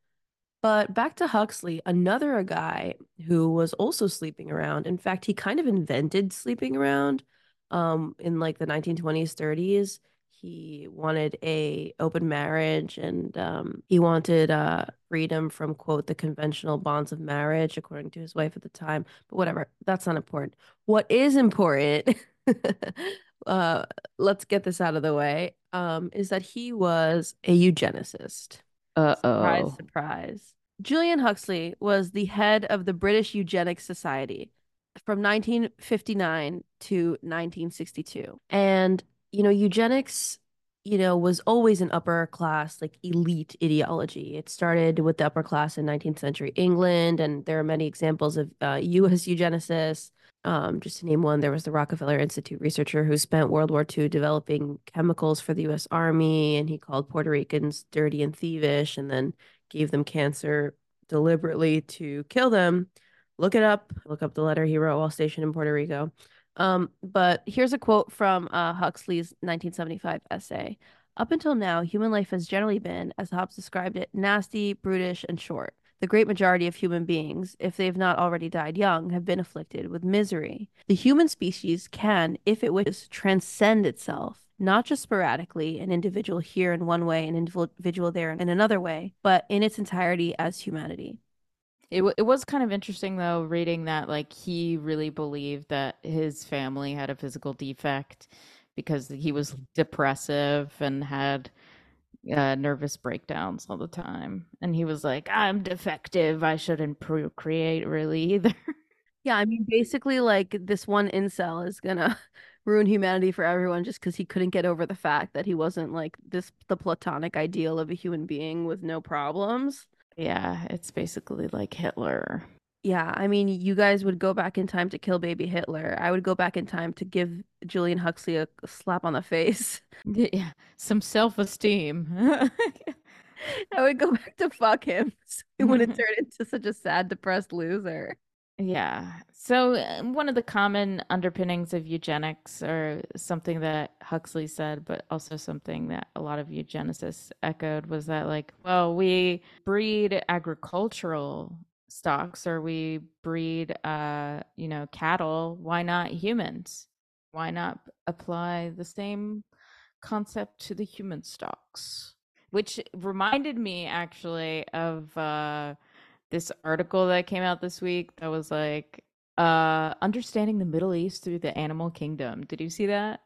but back to Huxley, another guy who was also sleeping around. In fact, he kind of invented sleeping around um, in like the 1920s, 30s. He wanted a open marriage and um, he wanted uh, freedom from quote the conventional bonds of marriage, according to his wife at the time. But whatever, that's not important. What is important, uh, let's get this out of the way, um, is that he was a eugenicist. Uh oh. Surprise, surprise. Julian Huxley was the head of the British Eugenics Society from 1959 to 1962. And, you know, eugenics, you know, was always an upper class, like elite ideology. It started with the upper class in 19th century England, and there are many examples of uh, U.S. eugenicists. Um, just to name one, there was the Rockefeller Institute researcher who spent World War II developing chemicals for the U.S. Army, and he called Puerto Ricans dirty and thievish, and then gave them cancer deliberately to kill them. Look it up. Look up the letter he wrote while stationed in Puerto Rico. Um, but here's a quote from uh, Huxley's 1975 essay. Up until now, human life has generally been, as Hobbes described it, nasty, brutish, and short the great majority of human beings, if they have not already died young, have been afflicted with misery. The human species can, if it wishes, transcend itself, not just sporadically, an individual here in one way, an individual there in another way, but in its entirety as humanity. It, w- it was kind of interesting though reading that like he really believed that his family had a physical defect because he was depressive and had uh, nervous breakdowns all the time. And he was like, I'm defective. I shouldn't procreate really either. Yeah, I mean, basically, like this one incel is gonna ruin humanity for everyone just because he couldn't get over the fact that he wasn't like this the platonic ideal of a human being with no problems. Yeah, it's basically like Hitler. Yeah, I mean, you guys would go back in time to kill baby Hitler. I would go back in time to give Julian Huxley a slap on the face. Yeah, some self esteem. I would go back to fuck him so he wouldn't turn into such a sad, depressed loser. Yeah. So, uh, one of the common underpinnings of eugenics, or something that Huxley said, but also something that a lot of eugenicists echoed, was that, like, well, we breed agricultural stocks or we breed uh you know cattle why not humans why not apply the same concept to the human stocks which reminded me actually of uh this article that came out this week that was like uh understanding the middle east through the animal kingdom did you see that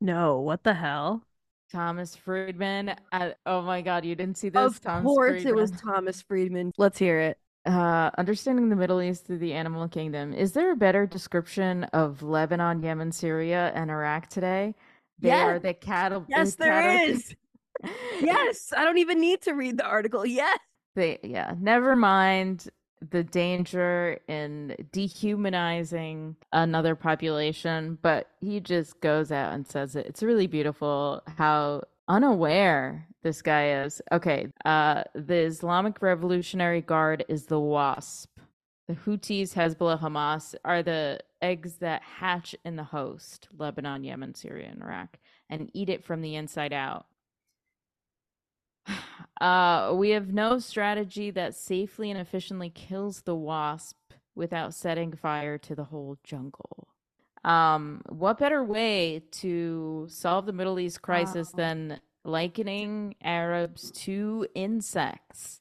No, what the hell? thomas friedman uh, oh my god you didn't see this Of Thomas course it was Thomas Friedman. Let's hear it. Uh understanding the middle east through the animal kingdom is there a better description of lebanon yemen syria and iraq today they Yes. are the cattle the Yes, there cattle- is. Yes, I don't even need to read the article. Yes. they yeah never mind the danger in dehumanizing another population but he just goes out and says it it's really beautiful how unaware this guy is. Okay uh the islamic revolutionary guard is the wasp the houthis hezbollah hamas are the eggs that hatch in the host lebanon yemen syria and iraq and eat it from the inside out. Uh, we have no strategy that safely and efficiently kills the wasp without setting fire to the whole jungle. Um, what better way to solve the Middle East crisis Wow. than likening Arabs to insects?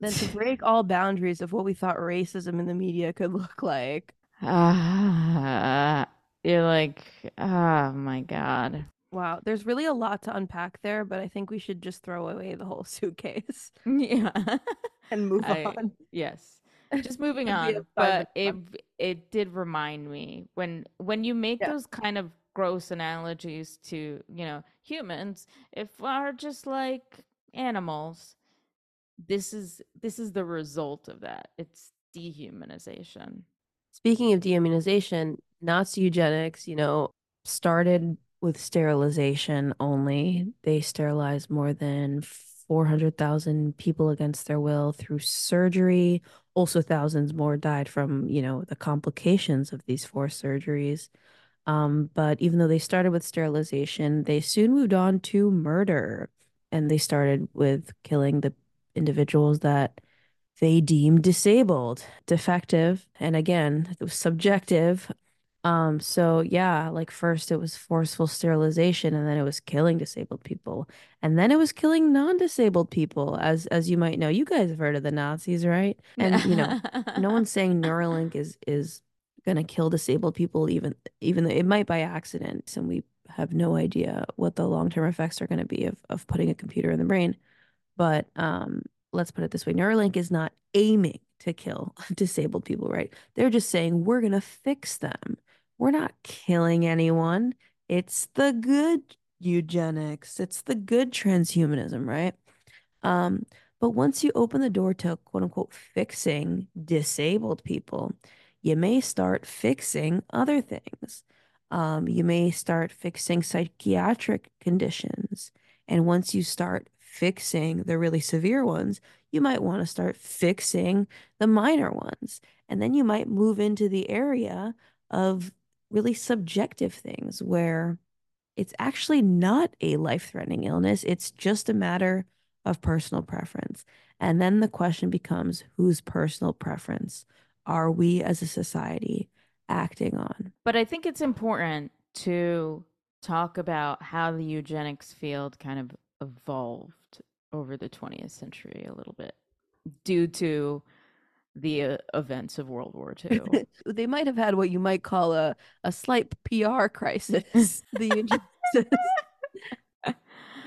Then to break all boundaries of what we thought racism in the media could look like. Ah, you're like, oh my God. Wow, there's really a lot to unpack there, but I think we should just throw away the whole suitcase Yeah. and move I- on. Yes. Just moving on, but it it did remind me when when you make Yeah. those kind of gross analogies to, you know, humans, if are just like animals, this is this is the result of that. It's dehumanization. Speaking of dehumanization, Nazi eugenics, you know, started with sterilization only. They sterilized more than 400,000 people against their will through surgery. Also, thousands more died from, you know, the complications of these forced surgeries. Um, but even though they started with sterilization, they soon moved on to murder. And they started with killing the individuals that they deemed disabled, defective, and again, it was subjective. Um, so yeah, like first it was forceful sterilization, and then it was killing disabled people, and then it was killing non-disabled people, as as you might know. You guys have heard of the Nazis, right? And you know, no one's saying Neuralink is is gonna kill disabled people, even even though it might by accident, and we have no idea what the long-term effects are to be of of putting a computer in the brain. But um, let's put it this way Neuralink is not aiming to kill disabled people, right? They're just saying we're going to fix them. We're not killing anyone. It's the good eugenics, it's the good transhumanism, right? Um, but once you open the door to quote unquote fixing disabled people, you may start fixing other things. Um, you may start fixing psychiatric conditions. And once you start fixing the really severe ones, you might want to start fixing the minor ones. And then you might move into the area of really subjective things where it's actually not a life threatening illness. It's just a matter of personal preference. And then the question becomes whose personal preference are we as a society acting on? But I think it's important to talk about how the eugenics field kind of evolved over the 20th century a little bit due to the uh, events of World War II. they might have had what you might call a, a slight PR crisis. the.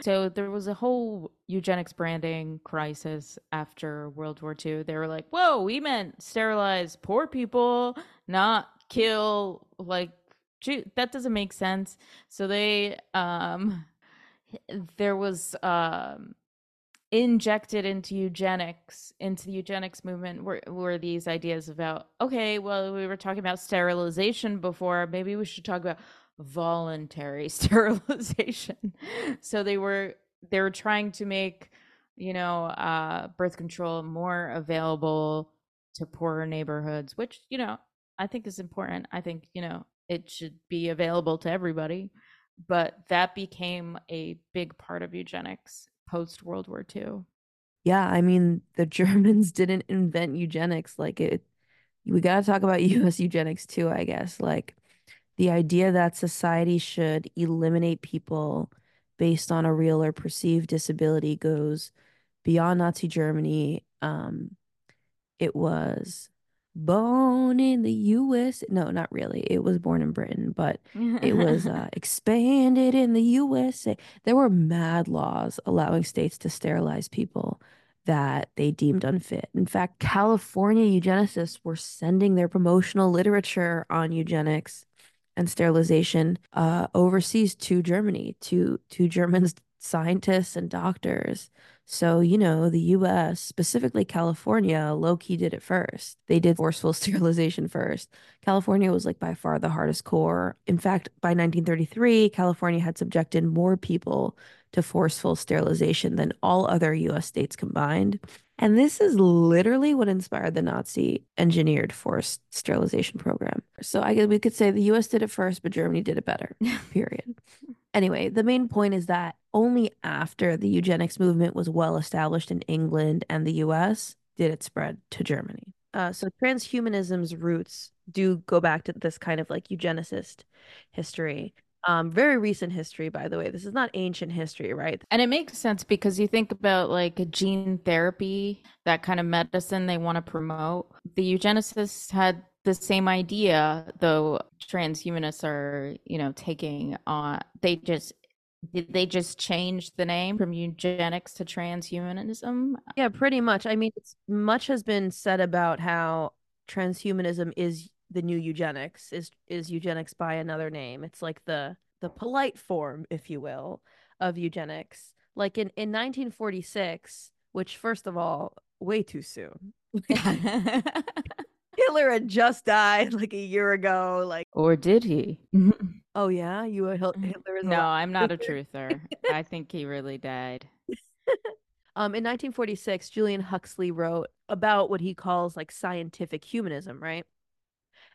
So there was a whole eugenics branding crisis after World War II. They were like, "Whoa, we meant sterilize poor people, not kill like Jew- that doesn't make sense." So they um there was um injected into eugenics into the eugenics movement were, were these ideas about okay well we were talking about sterilization before maybe we should talk about voluntary sterilization. So they were they were trying to make you know uh birth control more available to poorer neighborhoods which you know i think is important. I think you know it should be available to everybody. But that became a big part of eugenics post world war ii Yeah, I mean, the Germans didn't invent eugenics. Like it, we got to talk about US eugenics too, I guess. Like the idea that society should eliminate people based on a real or perceived disability goes beyond Nazi Germany. Um, it was born in the US. No, not really. It was born in Britain, but it was uh, expanded in the USA. There were mad laws allowing states to sterilize people that they deemed unfit. In fact, California eugenicists were sending their promotional literature on eugenics and sterilization uh, overseas to Germany, to to German scientists and doctors. So, you know, the US, specifically California, low key did it first. They did forceful sterilization first. California was like by far the hardest core. In fact, by 1933, California had subjected more people to forceful sterilization than all other US states combined. And this is literally what inspired the Nazi engineered forced sterilization program. So I guess we could say the US did it first, but Germany did it better. Period. Anyway, the main point is that only after the eugenics movement was well established in England and the US did it spread to Germany. Uh, so transhumanism's roots do go back to this kind of like eugenicist history. Um, very recent history, by the way. This is not ancient history, right? And it makes sense because you think about like gene therapy, that kind of medicine they want to promote. The eugenicists had the same idea, though transhumanists are, you know, taking on, they just, did they just change the name from eugenics to transhumanism? Yeah, pretty much. I mean, much has been said about how transhumanism is the new eugenics is is eugenics by another name. It's like the the polite form, if you will, of eugenics. Like in in 1946, which first of all, way too soon. Hitler had just died like a year ago. Like, or did he? oh yeah, you a Hitler is no. I'm not a truther. I think he really died. um, in 1946, Julian Huxley wrote about what he calls like scientific humanism, right?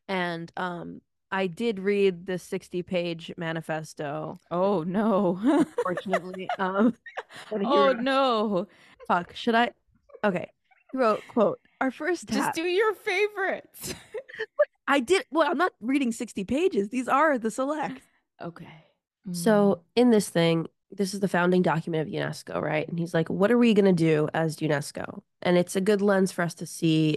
And um, I did read the 60 page manifesto. Oh no. Unfortunately. um, oh wrote, no. Fuck. Should I? Okay. He wrote, quote, our first Just do your favorites. I did. Well, I'm not reading 60 pages. These are the select. Okay. So in this thing, this is the founding document of UNESCO, right? And he's like, what are we going to do as UNESCO? And it's a good lens for us to see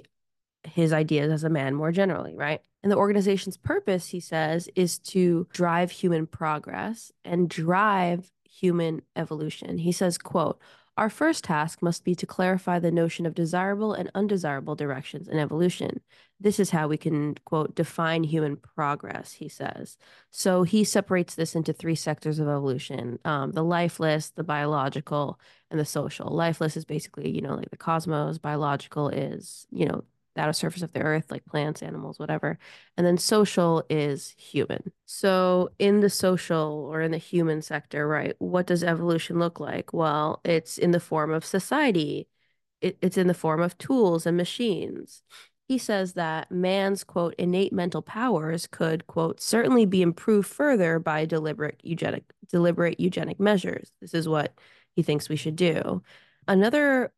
his ideas as a man more generally, right? And the organization's purpose, he says, is to drive human progress and drive human evolution. He says, quote, our first task must be to clarify the notion of desirable and undesirable directions in evolution. This is how we can, quote, define human progress, he says. So he separates this into three sectors of evolution um, the lifeless, the biological, and the social. Lifeless is basically, you know, like the cosmos, biological is, you know, outer surface of the earth, like plants, animals, whatever. And then social is human. So, in the social or in the human sector, right, what does evolution look like? Well, it's in the form of society, it, it's in the form of tools and machines. He says that man's, quote, innate mental powers could, quote, certainly be improved further by deliberate eugenic, deliberate eugenic measures. This is what he thinks we should do. Another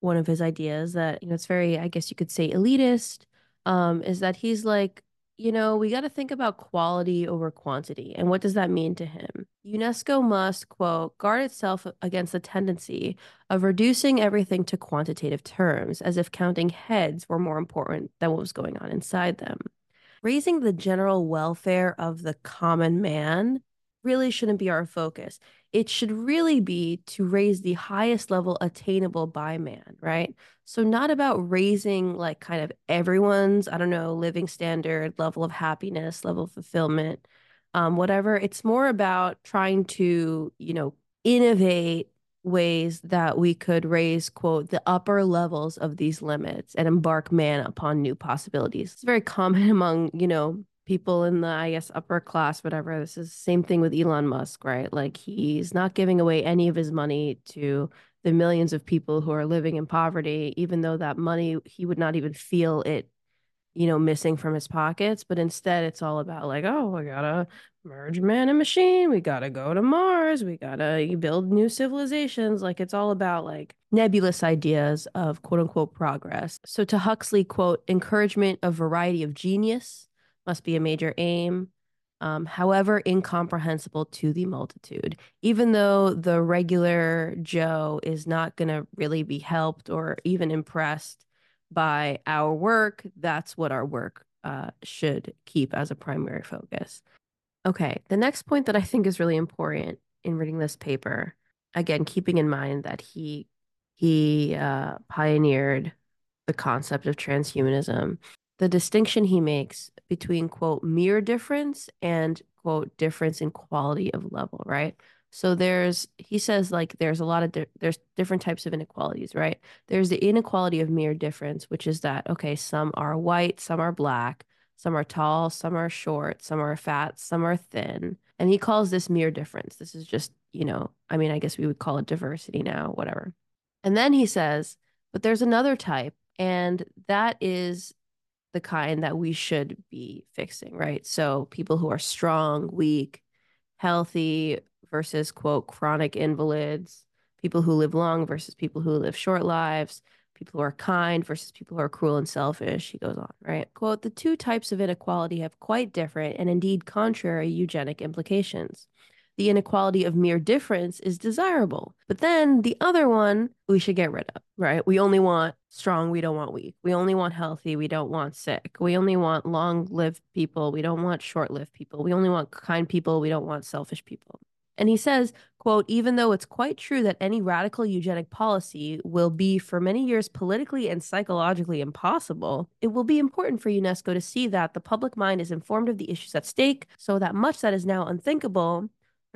one of his ideas that you know it's very i guess you could say elitist um is that he's like you know we got to think about quality over quantity. And what does that mean to him? Unesco must quote guard itself against the tendency of reducing everything to quantitative terms as if counting heads were more important than what was going on inside them. Raising the general welfare of the common man really shouldn't be our focus it should really be to raise the highest level attainable by man, right? So, not about raising like kind of everyone's, I don't know, living standard, level of happiness, level of fulfillment, um, whatever. It's more about trying to, you know, innovate ways that we could raise, quote, the upper levels of these limits and embark man upon new possibilities. It's very common among, you know, people in the I guess upper class, whatever. This is the same thing with Elon Musk, right? Like he's not giving away any of his money to the millions of people who are living in poverty, even though that money he would not even feel it, you know, missing from his pockets, but instead it's all about like, oh, we gotta merge man and machine, we gotta go to Mars, we gotta build new civilizations. Like it's all about like nebulous ideas of quote unquote progress. So to Huxley, quote, encouragement of variety of genius must be a major aim. Um, however incomprehensible to the multitude, even though the regular Joe is not going to really be helped or even impressed by our work, that's what our work uh, should keep as a primary focus. Okay, the next point that I think is really important in reading this paper, again, keeping in mind that he he uh, pioneered the concept of transhumanism. The distinction he makes between quote mere difference and quote difference in quality of level, right? So there's he says like there's a lot of di- there's different types of inequalities, right? There's the inequality of mere difference, which is that okay, some are white, some are black, some are tall, some are short, some are fat, some are thin. And he calls this mere difference. This is just, you know, I mean, I guess we would call it diversity now, whatever. And then he says, but there's another type, and that is the kind that we should be fixing, right? So people who are strong, weak, healthy, versus quote chronic invalids, people who live long versus people who live short lives, people who are kind versus people who are cruel and selfish. He goes on, right? Quote, the two types of inequality have quite different and indeed contrary eugenic implications. The inequality of mere difference is desirable, but then the other one we should get rid of, right? We only want strong, we don't want weak. We only want healthy, we don't want sick. We only want long lived people, we don't want short lived people. We only want kind people, we don't want selfish people. And he says, quote, even though it's quite true that any radical eugenic policy will be for many years politically and psychologically impossible, it will be important for UNESCO to see that the public mind is informed of the issues at stake so that much that is now unthinkable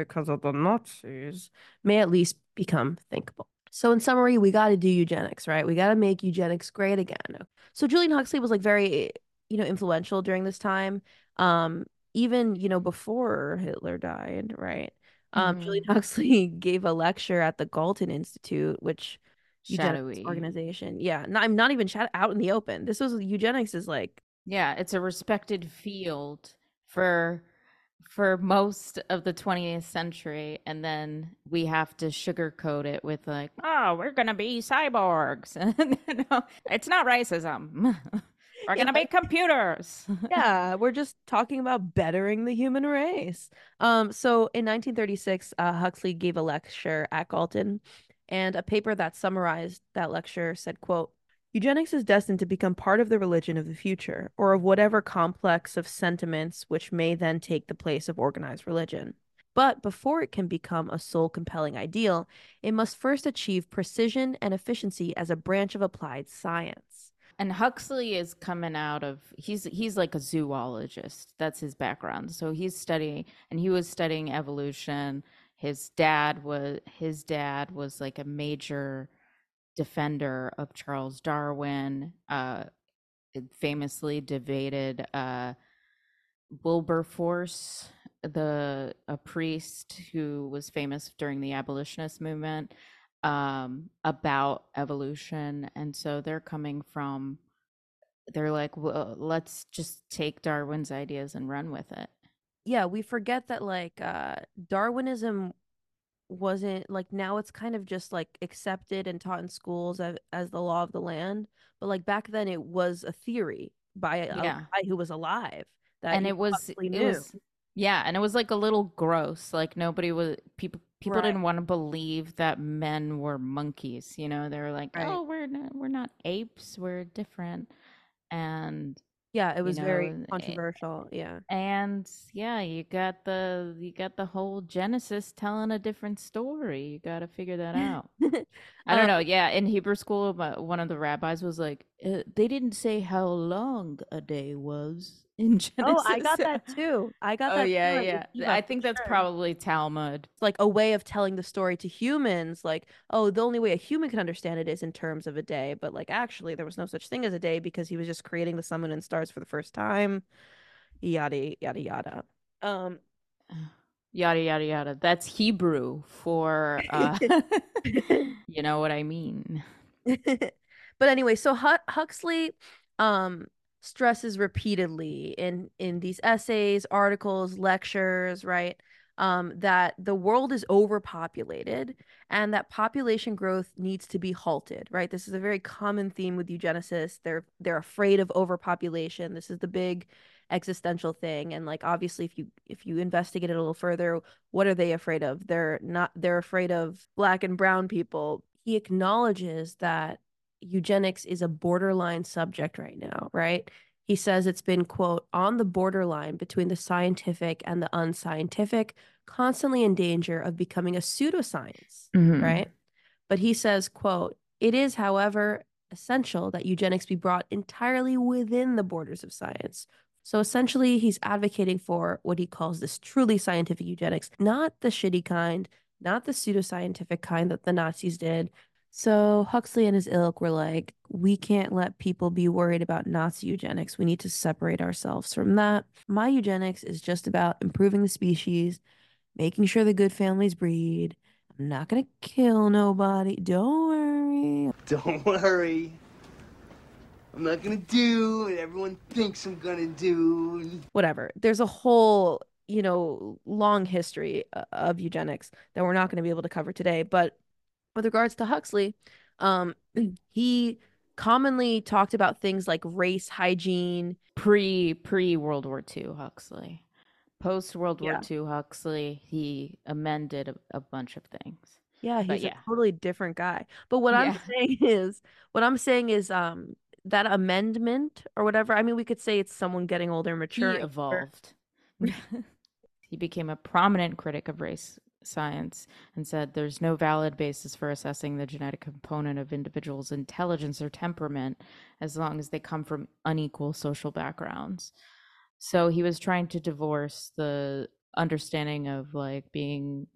because of the Nazis may at least become thinkable. So in summary, we got to do eugenics, right? We got to make eugenics great again. So Julian Huxley was like very, you know, influential during this time. Um, even, you know, before Hitler died, right? Um, mm. Julian Huxley gave a lecture at the Galton Institute, which eugenics organization. Yeah, not, I'm not even out in the open. This was eugenics is like yeah, it's a respected field for for most of the 20th century and then we have to sugarcoat it with like oh we're gonna be cyborgs no, it's not racism We're gonna make computers. yeah, we're just talking about bettering the human race. Um, so in 1936, uh, Huxley gave a lecture at Galton, and a paper that summarized that lecture said, "quote Eugenics is destined to become part of the religion of the future, or of whatever complex of sentiments which may then take the place of organized religion." But before it can become a soul compelling ideal, it must first achieve precision and efficiency as a branch of applied science and Huxley is coming out of he's he's like a zoologist. That's his background. So he's studying and he was studying evolution. His dad was his dad was like a major defender of Charles Darwin. Uh, famously debated uh, Wilberforce, the a priest who was famous during the abolitionist movement um, about evolution. And so they're coming from, they're like, well, let's just take Darwin's ideas and run with it. Yeah, we forget that like uh, Darwinism wasn't like now it's kind of just like accepted and taught in schools as, as the law of the land. But like back then it was a theory by a, yeah. guy who was alive. That and it was, it was, yeah, and it was like a little gross. Like nobody was people people right. didn't want to believe that men were monkeys you know they were like right. oh we're not we're not apes we're different and yeah it was you know, very controversial it, yeah. and yeah you got the you got the whole genesis telling a different story you got to figure that out. I don't uh, know yeah in hebrew school one of the rabbis was like uh, they didn't say how long a day was in Genesis. Oh, I got that too. I got that. oh, that. yeah, yeah. I think that's sure. probably Talmud. It's like a way of telling the story to humans. Like, oh, the only way a human can understand it is in terms of a day. But like, actually, there was no such thing as a day because he was just creating the sun, moon, and stars for the first time. Yada yada yada. Um, yada yada yada. That's Hebrew for, uh, you know what I mean. but anyway, so Huxley, um stresses repeatedly in in these essays, articles, lectures, right? Um, that the world is overpopulated and that population growth needs to be halted, right? This is a very common theme with eugenicists. They're they're afraid of overpopulation. This is the big existential thing and like obviously if you if you investigate it a little further what are they afraid of they're not they're afraid of black and brown people he acknowledges that eugenics is a borderline subject right now right he says it's been quote on the borderline between the scientific and the unscientific constantly in danger of becoming a pseudoscience Mhm. right but he says quote it is however essential that eugenics be brought entirely within the borders of science so essentially, he's advocating for what he calls this truly scientific eugenics, not the shitty kind, not the pseudoscientific kind that the Nazis did. So Huxley and his ilk were like, we can't let people be worried about Nazi eugenics. We need to separate ourselves from that. My eugenics is just about improving the species, making sure the good families breed. I'm not going to kill nobody. Don't worry. Don't worry. I'm not gonna do what everyone thinks I'm gonna do. whatever. There's a whole, you know, long history uh, of eugenics that we're not going to be able to cover today. But with regards to Huxley, um, he commonly talked about things like race hygiene. Pre pre World War II Huxley. Post World War Yeah. II Huxley, he amended a, a bunch of things. Yeah, But he's yeah. a totally different guy. But what I'm saying is, what I'm saying is, um, that amendment or whatever. I mean, we could say it's someone getting older, He mature. evolved. he became a prominent critic of race science and said there's no valid basis for assessing the genetic component of individuals' intelligence or temperament as long as they come from unequal social backgrounds. So he was trying to divorce the understanding of like being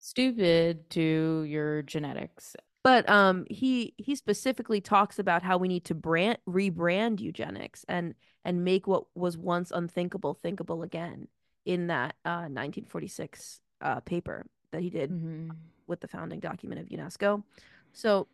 stupid to your genetics. But um, he he specifically talks about how we need to brand rebrand eugenics and and make what was once unthinkable thinkable again in that uh, 1946 uh, paper that he did Mhm. with the founding document of UNESCO. So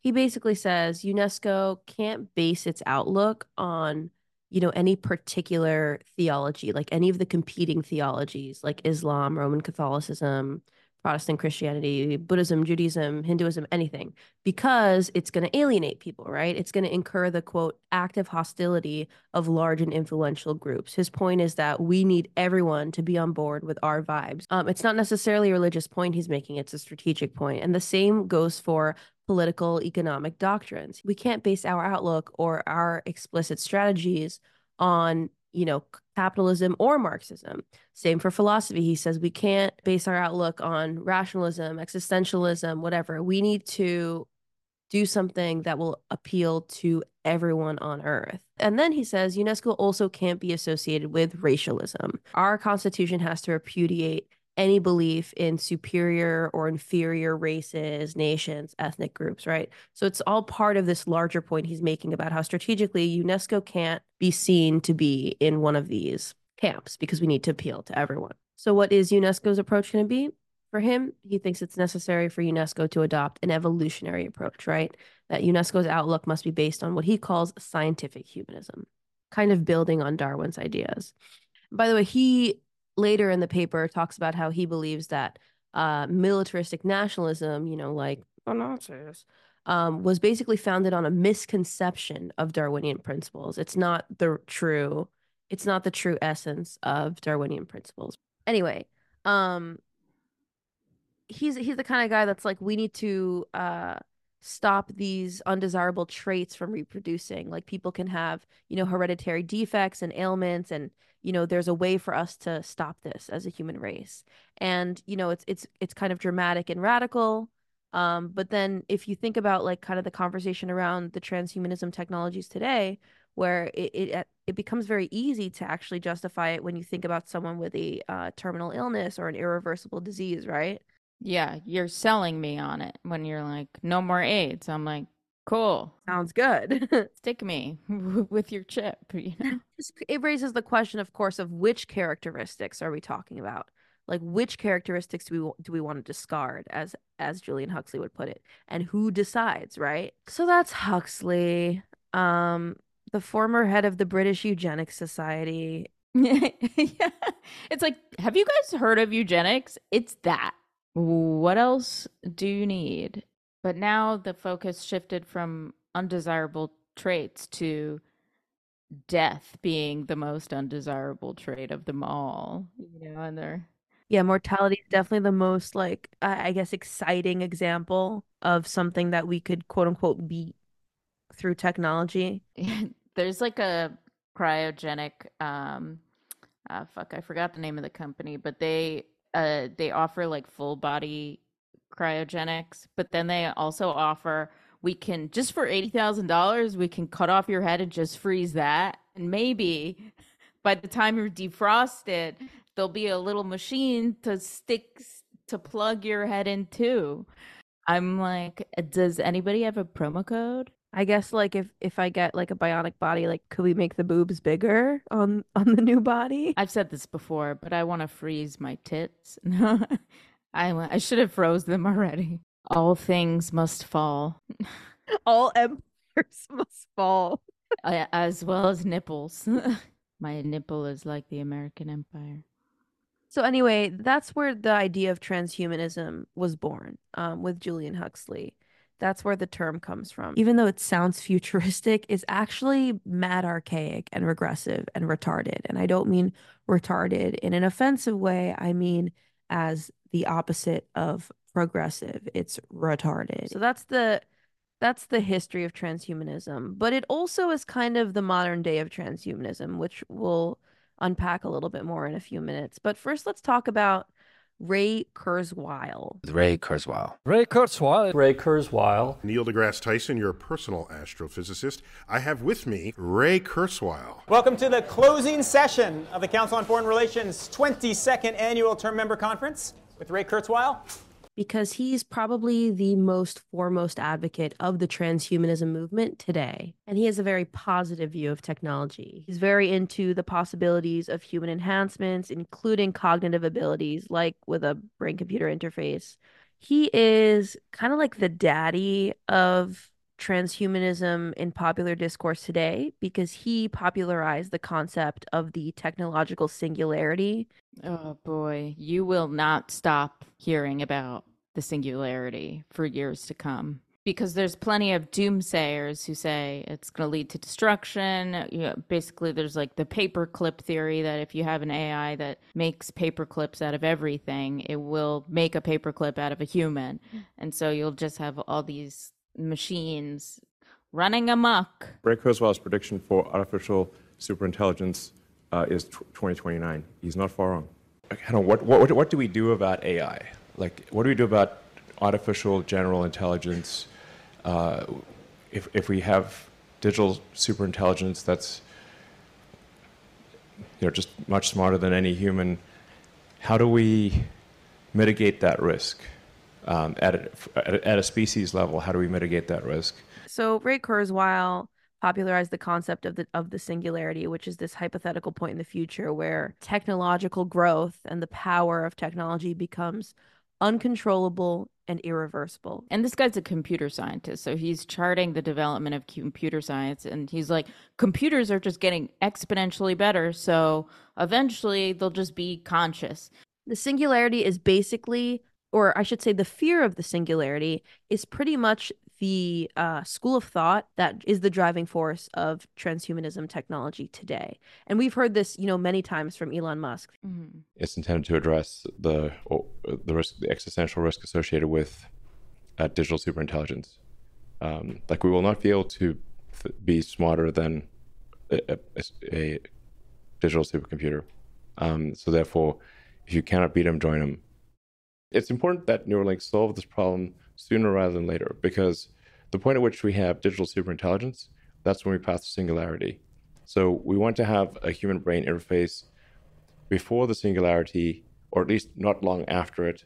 he basically says UNESCO can't base its outlook on you know any particular theology, like any of the competing theologies, like Islam, Roman Catholicism, Protestant Christianity, Buddhism, Judaism, Hinduism, anything, because it's going to alienate people, right? It's going to incur the quote active hostility of large and influential groups. His point is that we need everyone to be on board with our vibes. Um, it's not necessarily a religious point he's making, it's a strategic point. And the same goes for political economic doctrines. We can't base our outlook or our explicit strategies on, you know, capitalism or Marxism. Same for philosophy. He says we can't base our outlook on rationalism, existentialism, whatever. We need to do something that will appeal to everyone on earth. And then he says UNESCO also can't be associated with racialism. Our constitution has to repudiate any belief in superior or inferior races, nations, ethnic groups, right? So it's all part of this larger point he's making about how strategically UNESCO can't be seen to be in one of these camps because we need to appeal to everyone. So what is UNESCO's approach going to be? For him, he thinks it's necessary for UNESCO to adopt an evolutionary approach, right? That UNESCO's outlook must be based on what he calls scientific humanism, kind of building on Darwin's ideas. By the way, he later in the paper talks about how he believes that uh, militaristic nationalism, you know, like the Nazis, um, was basically founded on a misconception of Darwinian principles. It's not the true, it's not the true essence of Darwinian principles. Anyway, um, he's he's the kind of guy that's like we need to uh stop these undesirable traits from reproducing. Like people can have you know hereditary defects and ailments and you know there's a way for us to stop this as a human race. And you know it's it's it's kind of dramatic and radical um but then if you think about like kind of the conversation around the transhumanism technologies today where it it, it becomes very easy to actually justify it when you think about someone with a uh, terminal illness or an irreversible disease right Yeah, you're selling me on it when you're like, no more AIDS. I'm like, cool. sounds good Stick me with your chip. You know? It raises the question of course of which characteristics are we talking about like which characteristics do we do we want to discard as as Julian Huxley would put it and who decides right so that's Huxley um The former head of the British Eugenics Society. yeah. It's like, have you guys heard of eugenics? It's that. What else do you need? But now the focus shifted from undesirable traits to death being the most undesirable trait of them all. You know, and they're Yeah, mortality is definitely the most like I I guess exciting example of something that we could quote unquote beat through technology. there's like a cryogenic um uh fuck, I forgot the name of the company, but they uh they offer like full body cryogenics, but then they also offer we can just for $80,000 we can cut off your head and just freeze that and maybe by the time you're defrosted there'll be a little machine to stick to plug your head into. I'm like, does anybody have a promo code? I guess like if if I get like a bionic body, like could we make the boobs bigger on on the new body? I've said this before, but I want to freeze my tits. I I should have froze them already. All things must fall, All empires must fall. uh, as well as nipples. my nipple is like the American Empire. So anyway, that's where the idea of transhumanism was born, um, with Julian Huxley. That's where the term comes from. Even though it sounds futuristic, it's actually mad archaic and regressive and retarded. And I don't mean retarded in an offensive way. I mean as the opposite of progressive. It's retarded. So that's the that's the history of transhumanism. But it also is kind of the modern day of transhumanism, which we'll unpack a little bit more in a few minutes. But first, let's talk about Ray Kurzweil. Ray Kurzweil. Ray Kurzweil. Ray Kurzweil. Neil deGrasse Tyson, your personal astrophysicist. I have with me Ray Kurzweil. Welcome to the closing session of the Council on Foreign Relations 22nd Annual Term Member Conference with Ray Kurzweil. Because he's probably the most foremost advocate of the transhumanism movement today. And he has a very positive view of technology. He's very into the possibilities of human enhancements, including cognitive abilities, like with a brain computer interface. He is kind of like the daddy of transhumanism in popular discourse today because he popularized the concept of the technological singularity Oh boy, you will not stop hearing about the singularity for years to come. Because there's plenty of doomsayers who say it's going to lead to destruction. You know, basically, there's like the paperclip theory that if you have an AI that makes paperclips out of everything, it will make a paperclip out of a human. Mm. And so you'll just have all these machines running amok. Ray Kurzweil's prediction for artificial superintelligence uh, is tw 2029. He's not far wrong. Kind of what, what, what do we do about AI? Like, what do we do about artificial general intelligence? Uh, if, if we have digital superintelligence that's you know, just much smarter than any human, how do we mitigate that risk? Um, at, a, at, a, at a species level, how do we mitigate that risk? So Ray Kurzweil popularized the concept of the of the singularity, which is this hypothetical point in the future where technological growth and the power of technology becomes uncontrollable and irreversible. And this guy's a computer scientist, so he's charting the development of computer science and he's like computers are just getting exponentially better, so eventually they'll just be conscious. The singularity is basically or I should say the fear of the singularity is pretty much the uh, school of thought that is the driving force of transhumanism technology today. And we've heard this, you know, many times from Elon Musk. Mm-hmm. It's intended to address the the risk, the existential risk associated with uh, digital superintelligence. Um, like we will not be able to th- be smarter than a, a, a digital supercomputer. Um, so therefore, if you cannot beat them, join them. It's important that Neuralink solve this problem sooner rather than later because the point at which we have digital superintelligence, that's when we pass the singularity. So we want to have a human brain interface before the singularity, or at least not long after it,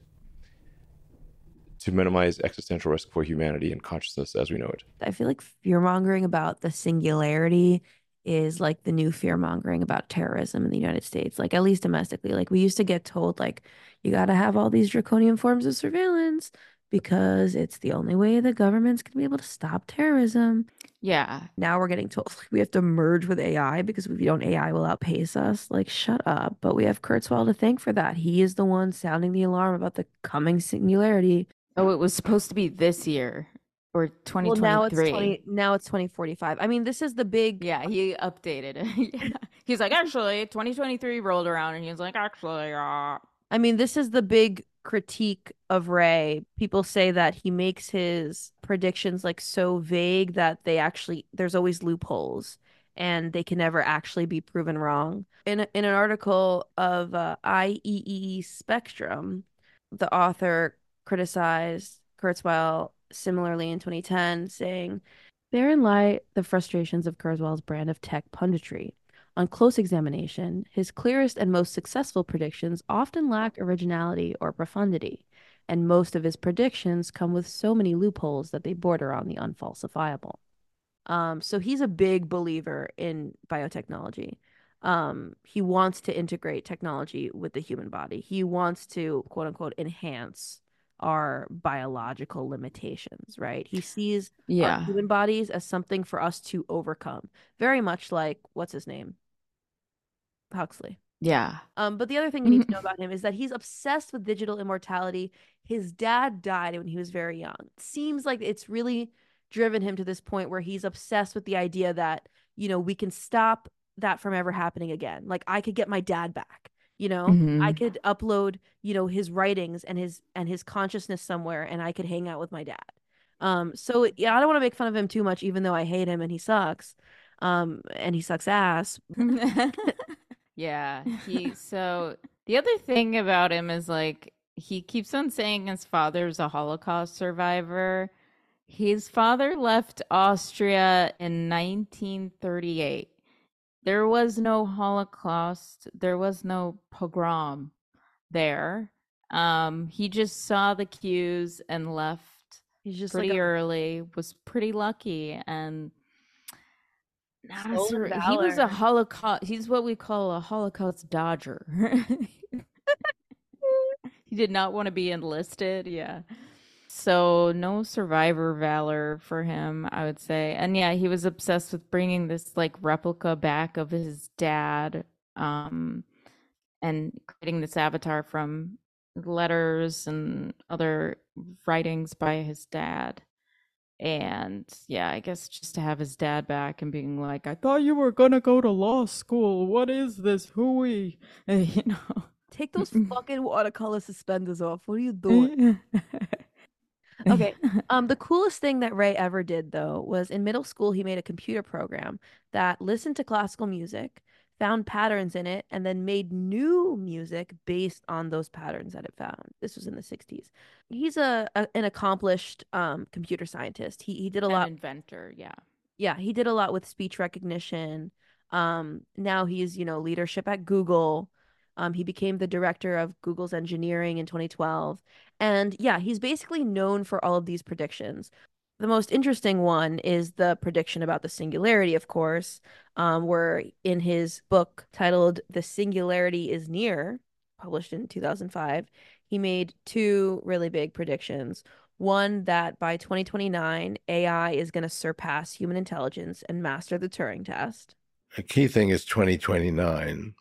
to minimize existential risk for humanity and consciousness as we know it. I feel like fear mongering about the singularity is like the new fear mongering about terrorism in the United States, like at least domestically. Like we used to get told, like, you got to have all these draconian forms of surveillance because it's the only way the government's going to be able to stop terrorism. Yeah. Now we're getting told like, we have to merge with AI because if we don't, AI will outpace us. Like, shut up. But we have Kurzweil to thank for that. He is the one sounding the alarm about the coming singularity. Oh, it was supposed to be this year or 2023. Well, now it's 20, now it's 2045. I mean, this is the big Yeah, he updated it. yeah. He's like, actually, 2023 rolled around and he was like, actually, uh I mean, this is the big critique of Ray. People say that he makes his predictions like so vague that they actually there's always loopholes and they can never actually be proven wrong. In a, in an article of uh, IEEE Spectrum, the author criticized Kurzweil similarly in 2010, saying, Therein lie the frustrations of Kurzweil's brand of tech punditry. On close examination, his clearest and most successful predictions often lack originality or profundity, and most of his predictions come with so many loopholes that they border on the unfalsifiable. Um, so he's a big believer in biotechnology. Um, he wants to integrate technology with the human body. He wants to quote unquote enhance our biological limitations, right? He sees Yeah. human bodies as something for us to overcome. Very much like what's his name? Huxley. Yeah. Um, but the other thing you need to know about him is that he's obsessed with digital immortality. His dad died when he was very young. Seems like it's really driven him to this point where he's obsessed with the idea that, you know, we can stop that from ever happening again. Like I could get my dad back, you know? I Mhm. could upload, you know, his writings and his and his consciousness somewhere and I could hang out with my dad. Um, so yeah, I don't want to make fun of him too much, even though I hate him and he sucks. Um, and he sucks ass. Yeah, he so the other thing about him is like he keeps on saying his father's a Holocaust survivor. His father left Austria in 1938. There was no Holocaust, there was no pogrom there. Um he just saw the cues and left He's just pretty like a early, was pretty lucky and not a Soul sur- of he was a. Holocaust. He's what we call a Holocaust dodger. he did not want to be enlisted. Yeah. So no survivor valor for him, I would say. And yeah, he was obsessed with bringing this like replica back of his dad, um, and creating this avatar from letters and other writings by his dad. And yeah, I guess just to have his dad back and being like, I thought you were gonna go to law school. What is this hooey? You know. Take those fucking watercolor suspenders off. What are you doing? Okay. Um, the coolest thing that Ray ever did though was in middle school he made a computer program that listened to classical music, found patterns in it, and then made new music based on those patterns that it found. This was in the 60s. He's a, a an accomplished um computer scientist. He he did a An lot inventor, yeah. yeah, he did a lot with speech recognition. Um, now he's, you know, leadership at Google. Um, he became the director of Google's engineering in 2012. And yeah, he's basically known for all of these predictions. The most interesting one is the prediction about the singularity, of course, um, where in his book titled The Singularity is Near, published in 2005, he made two really big predictions. One that by 2029, AI is going to surpass human intelligence and master the Turing test. A key thing is 2029,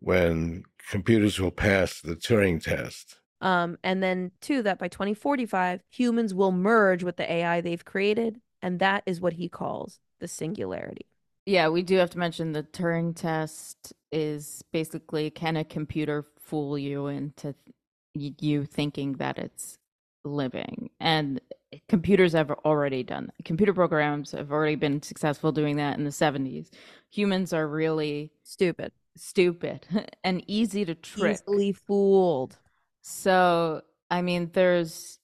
when computers will pass the Turing test. Um, and then two, that by 2045, humans will merge with the AI they've created. And that is what he calls the singularity. Yeah, we do have to mention the Turing test is basically can a computer fool you into th- you thinking that it's living? And computers have already done that. Computer programs have already been successful doing that in the 70s. Humans are really stupid, stupid, and easy to trick. Easily fooled. So, I mean, there's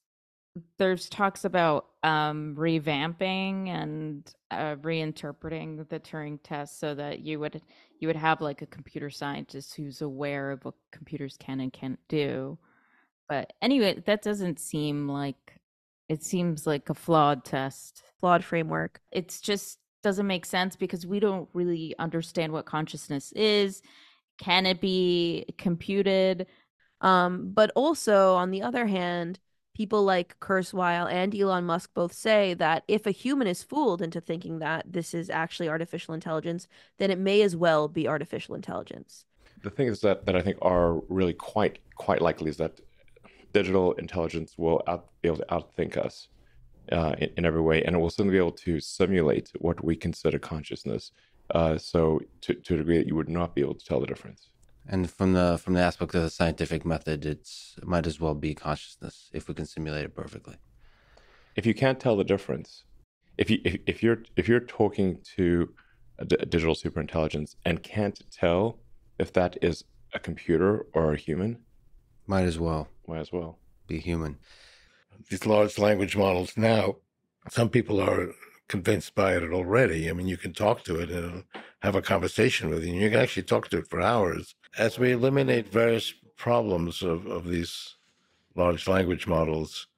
there's talks about um revamping and uh, reinterpreting the Turing test so that you would you would have like a computer scientist who's aware of what computers can and can't do. But anyway, that doesn't seem like it seems like a flawed test. Flawed framework. It's just doesn't make sense because we don't really understand what consciousness is. Can it be computed? Um, but also on the other hand, people like Kurzweil and Elon Musk both say that if a human is fooled into thinking that this is actually artificial intelligence, then it may as well be artificial intelligence. The thing is that that I think are really quite quite likely is that digital intelligence will out, be able to outthink us uh, in, in, every way, and it will certainly be able to simulate what we consider consciousness. Uh, so to, to a degree that you would not be able to tell the difference. And from the from the aspect of the scientific method, it's it might as well be consciousness if we can simulate it perfectly. If you can't tell the difference, if you if, if you're if you're talking to a, d- a digital superintelligence and can't tell if that is a computer or a human, might as well. Might as well be human. These large language models now, some people are convinced by it already. I mean, you can talk to it and have a conversation with it, and you can actually talk to it for hours. As we eliminate various problems of, of these large language models,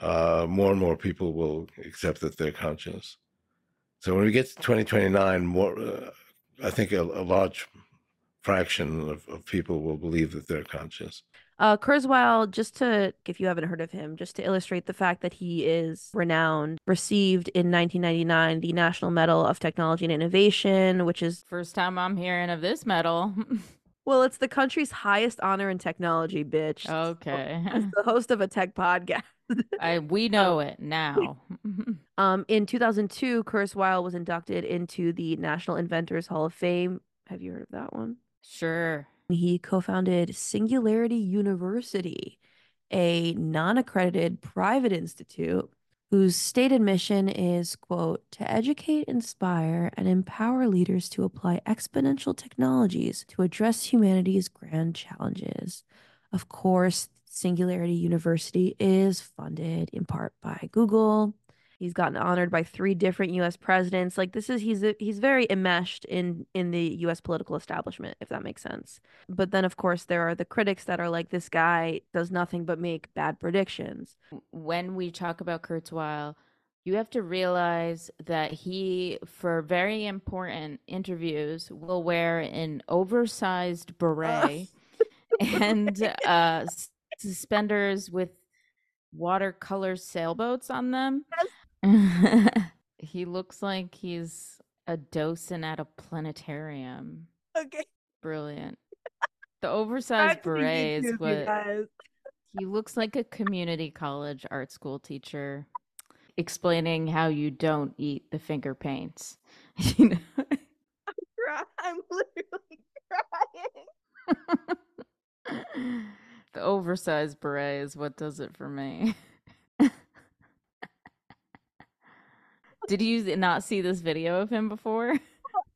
uh, more and more people will accept that they're conscious. So when we get to 2029, more, uh, I think a, a large fraction of, of people will believe that they're conscious. Uh, Kurzweil, just to, if you haven't heard of him, just to illustrate the fact that he is renowned, received in 1999 the National Medal of Technology and Innovation, which is first time I'm hearing of this medal. well, it's the country's highest honor in technology, bitch. Okay. As the host of a tech podcast. I we know it now. um, in 2002, Kurzweil was inducted into the National Inventors Hall of Fame. Have you heard of that one? Sure. He co founded Singularity University, a non accredited private institute whose stated mission is, quote, to educate, inspire, and empower leaders to apply exponential technologies to address humanity's grand challenges. Of course, Singularity University is funded in part by Google, He's gotten honored by three different U.S. presidents. Like this is he's a, he's very enmeshed in in the U.S. political establishment, if that makes sense. But then, of course, there are the critics that are like, this guy does nothing but make bad predictions. When we talk about Kurzweil, you have to realize that he, for very important interviews, will wear an oversized beret and uh, suspenders with watercolor sailboats on them. he looks like he's a docent at a planetarium. Okay. Brilliant. The oversized beret is what he looks like a community college art school teacher explaining how you don't eat the finger paints. you know? I'm, I'm literally crying. the oversized beret is what does it for me. Did you not see this video of him before?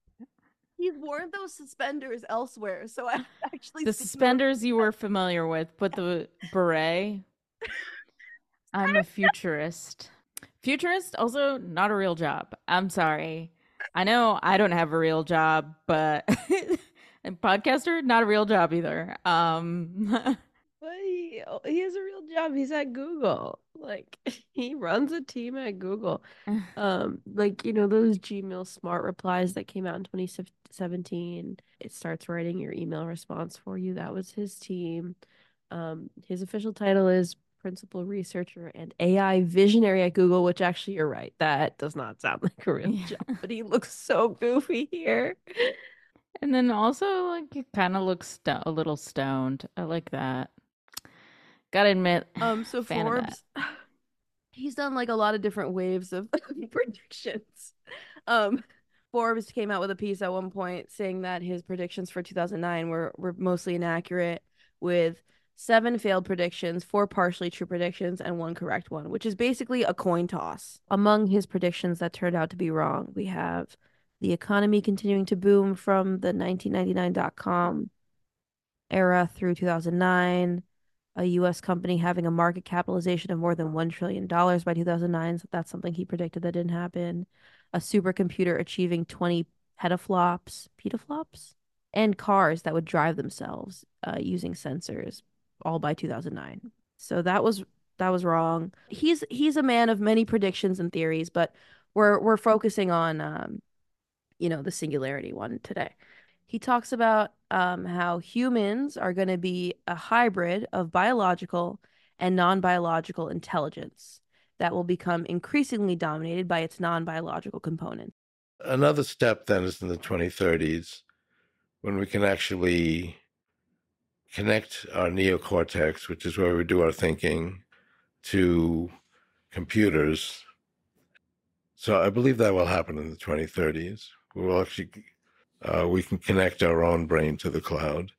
He's worn those suspenders elsewhere, so I actually the suspenders you were familiar with, but the beret. I'm a futurist. Futurist also not a real job. I'm sorry. I know I don't have a real job, but podcaster not a real job either. Um but he, he has a real job. He's at Google. Like he runs a team at Google. um, like you know those Gmail smart replies that came out in 2017. It starts writing your email response for you. That was his team. Um, his official title is principal researcher and AI visionary at Google, which actually you're right. That does not sound like a real yeah. job, but he looks so goofy here. And then also like he kind of looks st- a little stoned. I like that. Gotta admit. Um, so Forbes, he's done like a lot of different waves of predictions. Um, Forbes came out with a piece at one point saying that his predictions for 2009 were were mostly inaccurate, with seven failed predictions, four partially true predictions, and one correct one, which is basically a coin toss. Among his predictions that turned out to be wrong, we have the economy continuing to boom from the 1999 dot com era through 2009 a U.S. company having a market capitalization of more than $1 trillion by 2009. So that's something he predicted that didn't happen. A supercomputer achieving 20 petaflops, petaflops, and cars that would drive themselves uh, using sensors, all by 2009. So that was that was wrong. He's he's a man of many predictions and theories, but we're we're focusing on um, you know the singularity one today. He talks about um, how humans are going to be a hybrid of biological and non biological intelligence that will become increasingly dominated by its non biological component. Another step then is in the 2030s when we can actually connect our neocortex, which is where we do our thinking, to computers. So I believe that will happen in the 2030s. We will actually, uh, we can connect our own brain to the cloud.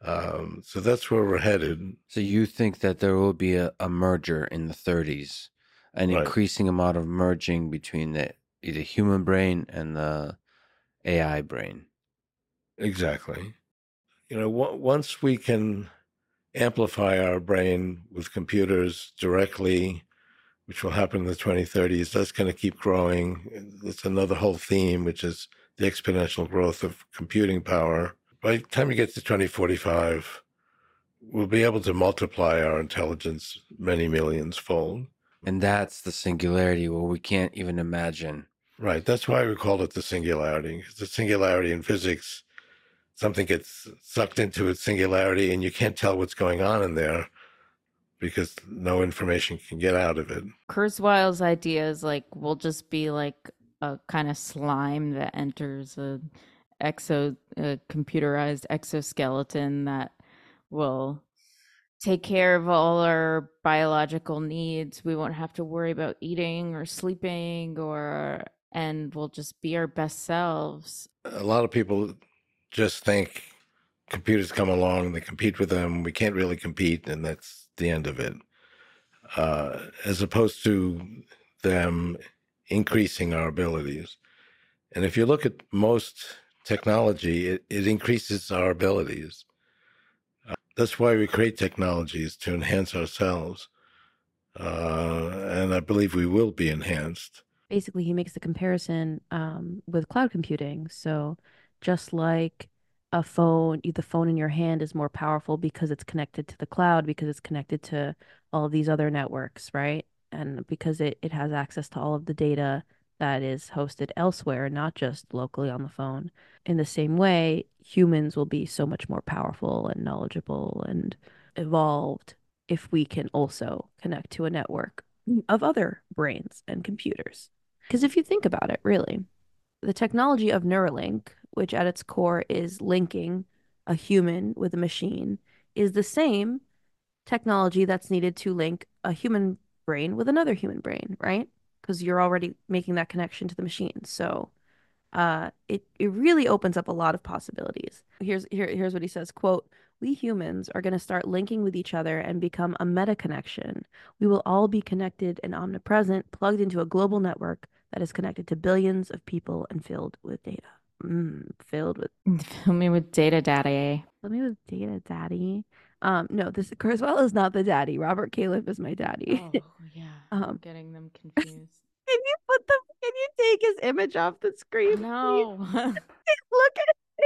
Um, so that's where we're headed. So you think that there will be a, a merger in the 30s, an Right. increasing amount of merging between the the human brain and the AI brain. Exactly. You know, w- once we can amplify our brain with computers directly, which will happen in the 2030s, that's going to keep growing. That's another whole theme, which is the exponential growth of computing power. By the time you get to 2045, we'll be able to multiply our intelligence many millions fold. And that's the singularity where we can't even imagine. Right. That's why we call it the singularity. 'cause The singularity in physics, something gets sucked into its singularity and you can't tell what's going on in there because no information can get out of it. Kurzweil's idea is like we'll just be like a kind of slime that enters a exo a computerized exoskeleton that will take care of all our biological needs. We won't have to worry about eating or sleeping or and we'll just be our best selves. A lot of people just think computers come along, and they compete with them, we can't really compete, and that's the end of it. Uh, as opposed to them increasing our abilities. And if you look at most technology, it, it increases our abilities. Uh, that's why we create technologies to enhance ourselves. Uh, and I believe we will be enhanced. basically he makes the comparison um, with cloud computing. So just like a phone, the phone in your hand is more powerful because it's connected to the cloud, because it's connected to all these other networks, right? And because it, it has access to all of the data that is hosted elsewhere, not just locally on the phone. In the same way, humans will be so much more powerful and knowledgeable and evolved if we can also connect to a network of other brains and computers. Because if you think about it, really, the technology of Neuralink, which at its core is linking a human with a machine, is the same technology that's needed to link a human brain with another human brain, right? Because you're already making that connection to the machine. So uh, it it really opens up a lot of possibilities. Here's here here's what he says, quote, we humans are going to start linking with each other and become a meta connection. We will all be connected and omnipresent, plugged into a global network that is connected to billions of people and filled with data. Mm, filled with Fill me with data daddy. fill me with data, daddy. Um, no, this Kurzweil is not the daddy. Robert Califf is my daddy. Oh yeah. I'm Um, getting them confused. Can you put the can you take his image off the screen? No. Look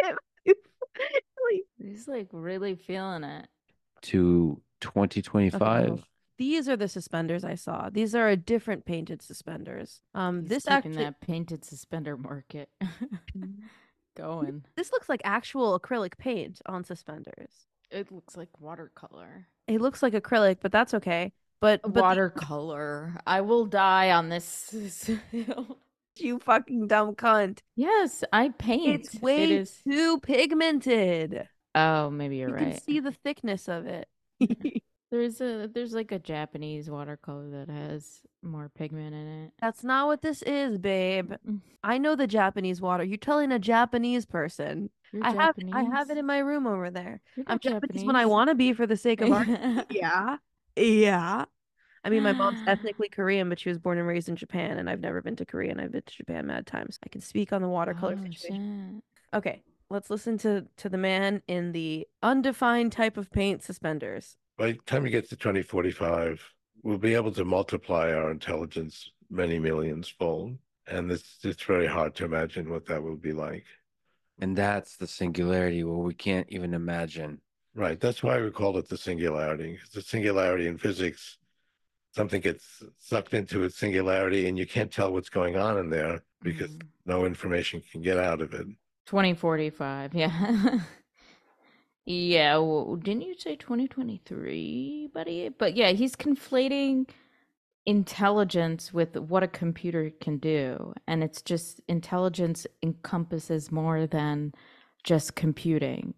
at him. He's like really feeling it. To 2025. hold on. These are the suspenders I saw. These are a different painted suspenders. Um, He's this keeping actually that painted suspender market going. this looks like actual acrylic paint on suspenders. It looks like watercolor. It looks like acrylic, but that's okay. But but the- watercolor. I will die on this you fucking dumb cunt. Yes, I paint. It's way it is. too pigmented. Oh, maybe you're You right. You can see the thickness of it. There's a there's like a Japanese watercolor that has more pigment in it. That's not what this is, babe. Mm. I know the Japanese water. You're telling a Japanese person. You're I have I have it in my room over there. I'm not Japanese, when I want to be for the sake of art. yeah. Yeah. I mean, my mom's ethnically Korean, but she was born and raised in Japan, and I've never been to Korea, and I've been to Japan mad times. I can speak on the watercolor Oh, situation. shit. Okay, let's listen to to the man in the undefined type of paint suspenders. By the time you get to 2045, we'll be able to multiply our intelligence many millions fold. And it's, it's very hard to imagine what that will be like. And that's the singularity where we can't even imagine. Right. That's why we call it the singularity. 'cause The singularity in physics, something gets sucked into its singularity and you can't tell what's going on in there because Mhm. no information can get out of it. 2045, yeah. Yeah, well, didn't you say 2023, buddy? But yeah, he's conflating intelligence with what a computer can do. And it's just intelligence encompasses more than just computing.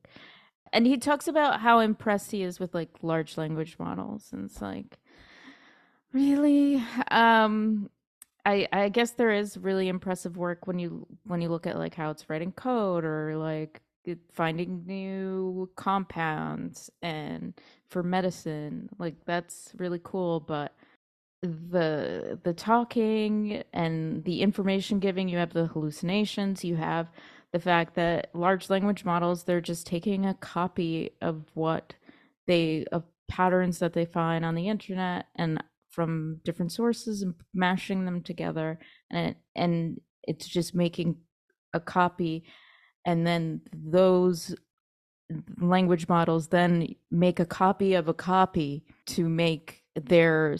And he talks about how impressed he is with like large language models. And it's like, really? Um, I, I guess there is really impressive work when you when you look at like how it's writing code or like finding new compounds and for medicine like that's really cool but the the talking and the information giving you have the hallucinations you have the fact that large language models they're just taking a copy of what they of patterns that they find on the internet and from different sources and mashing them together and and it's just making a copy and then those language models then make a copy of a copy to make their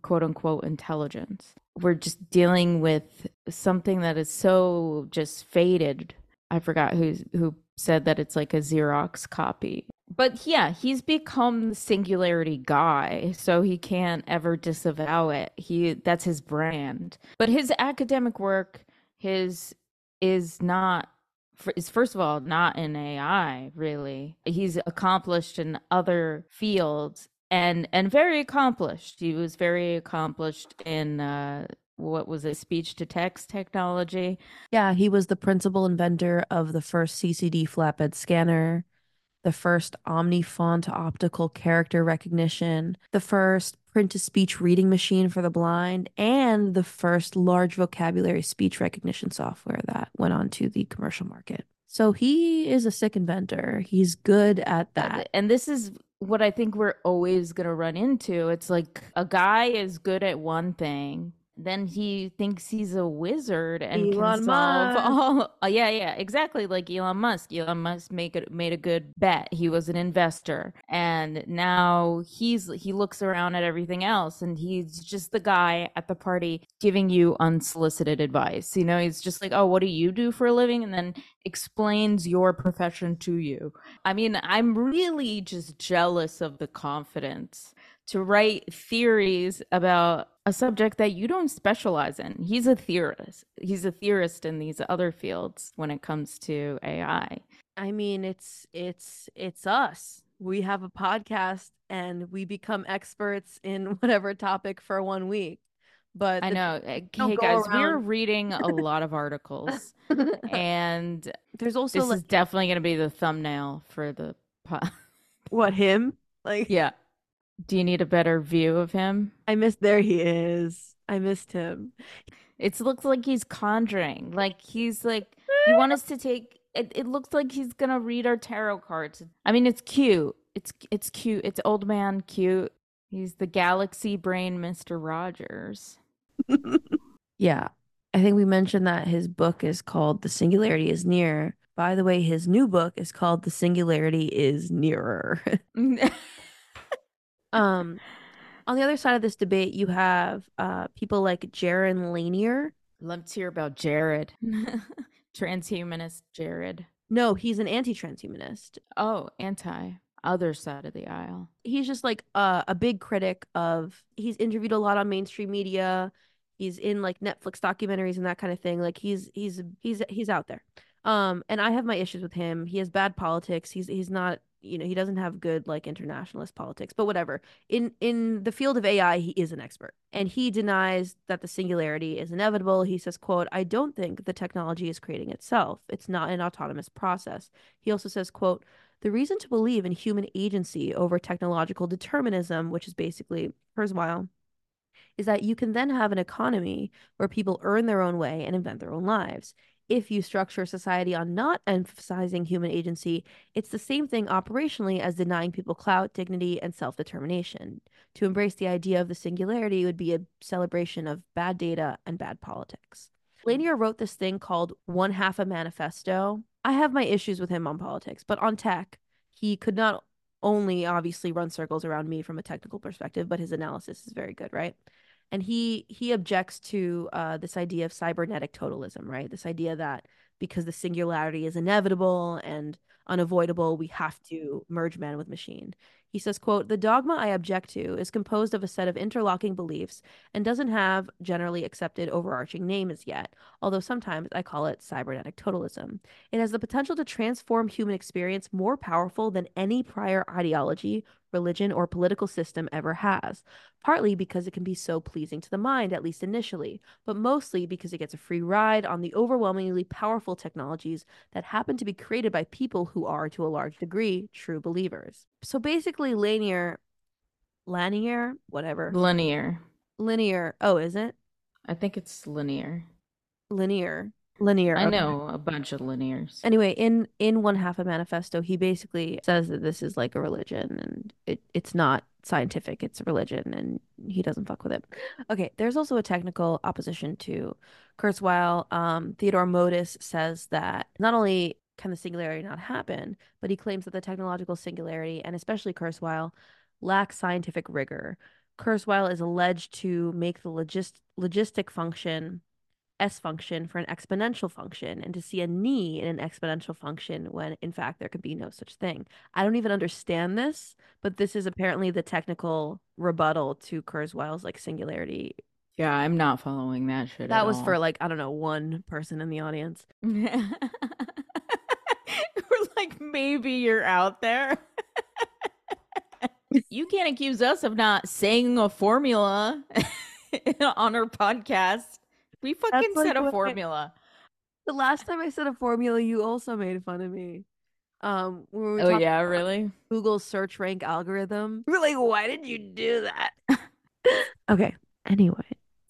quote unquote intelligence. We're just dealing with something that is so just faded. I forgot who who said that it's like a Xerox copy. But yeah, he's become the singularity guy, so he can't ever disavow it. He that's his brand. But his academic work his is not is first of all not in AI really. He's accomplished in other fields and and very accomplished. He was very accomplished in uh, what was it, speech to text technology. Yeah, he was the principal inventor of the first CCD flatbed scanner, the first OmniFont optical character recognition, the first print to speech reading machine for the blind, and the first large vocabulary speech recognition software that went on to the commercial market. So he is a sick inventor. He's good at that. And this is what I think we're always going to run into. It's like a guy is good at one thing, then he thinks he's a wizard and Elon can solve Musk. all. Uh, yeah, yeah, exactly. Like Elon Musk. Elon Musk make it made a good bet. He was an investor, and now he's he looks around at everything else, and he's just the guy at the party giving you unsolicited advice. You know, he's just like, "Oh, what do you do for a living?" and then explains your profession to you. I mean, I'm really just jealous of the confidence to write theories about a subject that you don't specialize in. He's a theorist. He's a theorist in these other fields when it comes to AI. I mean, it's it's it's us. We have a podcast and we become experts in whatever topic for one week. But I know. Eh, hey guys, we're reading a lot of articles and there's also this like, is definitely going to be the thumbnail for the pod. What him? Like Yeah. Do you need a better view of him? I missed. There he is. I missed him. It looks like he's conjuring. Like he's like you want us to take. It, it looks like he's gonna read our tarot cards. I mean, it's cute. It's it's cute. It's old man cute. He's the galaxy brain, Mister Rogers. yeah, I think we mentioned that his book is called "The Singularity Is Near." By the way, his new book is called "The Singularity Is Nearer." Um, on the other side of this debate, you have uh, people like Jaron Lanier. Love to hear about Jared, transhumanist Jared. No, he's an anti-transhumanist. Oh, anti other side of the aisle. He's just like a, a big critic of. He's interviewed a lot on mainstream media. He's in like Netflix documentaries and that kind of thing. Like he's he's he's he's out there. Um, and I have my issues with him. He has bad politics. He's he's not you know he doesn't have good like internationalist politics but whatever. In in the field of ai he is an expert and he denies that the singularity is inevitable. He says quote i don't think the technology is creating itself. It's not an autonomous process. He also says quote the reason to believe in human agency over technological determinism which is basically kurzweil is that you can then have an economy where people earn their own way and invent their own lives if you structure society on not emphasizing human agency, it's the same thing operationally as denying people clout, dignity, and self determination. To embrace the idea of the singularity would be a celebration of bad data and bad politics. Hmm. Lanier wrote this thing called One Half a Manifesto. I have my issues with him on politics, but on tech, he could not only obviously run circles around me from a technical perspective, but his analysis is very good, right? And he he objects to uh, this idea of cybernetic totalism right this idea that because the singularity is inevitable and unavoidable, we have to merge man with machine. He says, quote, the dogma I object to is composed of a set of interlocking beliefs and doesn't have generally accepted overarching names yet, although sometimes I call it cybernetic totalism. It has the potential to transform human experience more powerful than any prior ideology religion, or political system ever has, partly because it can be so pleasing to the mind, at least initially, but mostly because it gets a free ride on the overwhelmingly powerful technologies that happen to be created by people who are, to a large degree, true believers. So basically, Lanier, Lanier, whatever. Linear. Linear. Oh, is it? I think it's linear. Linear linear. I know a bunch of linears. Anyway, in in one half of manifesto, he basically says that this is like a religion and it it's not scientific, it's a religion and he doesn't fuck with it. Okay, there's also a technical opposition to Kurzweil. Um, Theodore Modis says that not only can the singularity not happen, but he claims that the technological singularity and especially Kurzweil lack scientific rigor. Kurzweil is alleged to make the logist- logistic function S function for an exponential function and to see a knee in an exponential function when in fact there could be no such thing. I don't even understand this, but this is apparently the technical rebuttal to Kurzweil's like singularity. Yeah, I'm not following that shit. That was all. for like, I don't know, one person in the audience. We're like, maybe you're out there. you can't accuse us of not saying a formula on our podcast. We fucking like said a what I- formula. The last time I said a formula, you also made fun of me. Um, we were Oh yeah, really? Google search rank algorithm. We're like, why did you do that? okay. Anyway,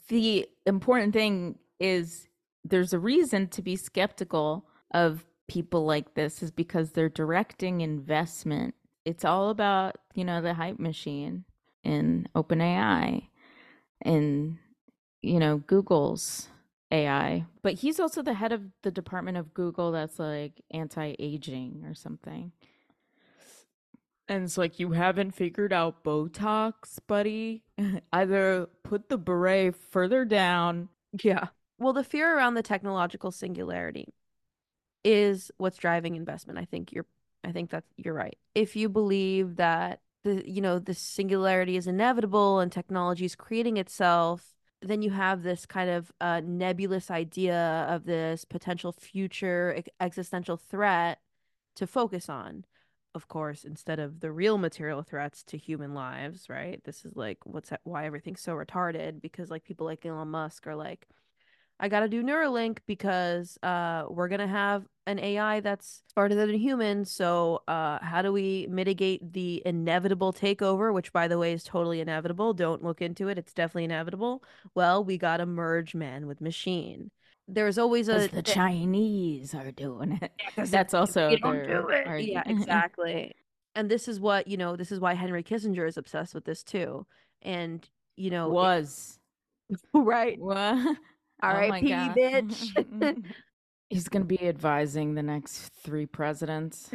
The important thing is there's a reason to be skeptical of people like this is because they're directing investment. It's all about, you know, the hype machine in OpenAI and you know, Google's AI. But he's also the head of the department of Google that's like anti-aging or something. And it's like you haven't figured out Botox, buddy. Either put the beret further down. Yeah. Well, the fear around the technological singularity is what's driving investment. I think you're I think that you're right. If you believe that the you know the singularity is inevitable and technology is creating itself, then you have this kind of uh, nebulous idea of this potential future existential threat to focus on. Of course, instead of the real material threats to human lives, right? This is like what's that, why everything's so retarded because like people like Elon Musk are like, I got to do Neuralink because uh, we're gonna have an AI that's smarter than a human. So, uh, how do we mitigate the inevitable takeover, which, by the way, is totally inevitable? Don't look into it; it's definitely inevitable. Well, we got to merge man with machine. There's always a. the Chinese are doing it. 'cause That's also you don't do it. argu- Yeah, exactly. and this is what you know. This is why Henry Kissinger is obsessed with this too. And you know, it- was right. What? Oh my R.I.P. God. bitch. He's going to be advising the next three presidents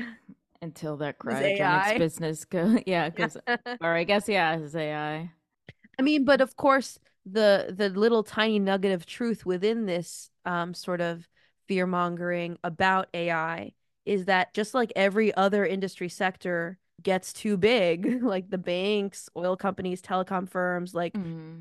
until that His cryogenics business go. Yeah, because or I guess yeah, his AI. I mean, but of course, the the little tiny nugget of truth within this um, sort of fear mongering about AI is that just like every other industry sector gets too big, like the banks, oil companies, telecom firms, like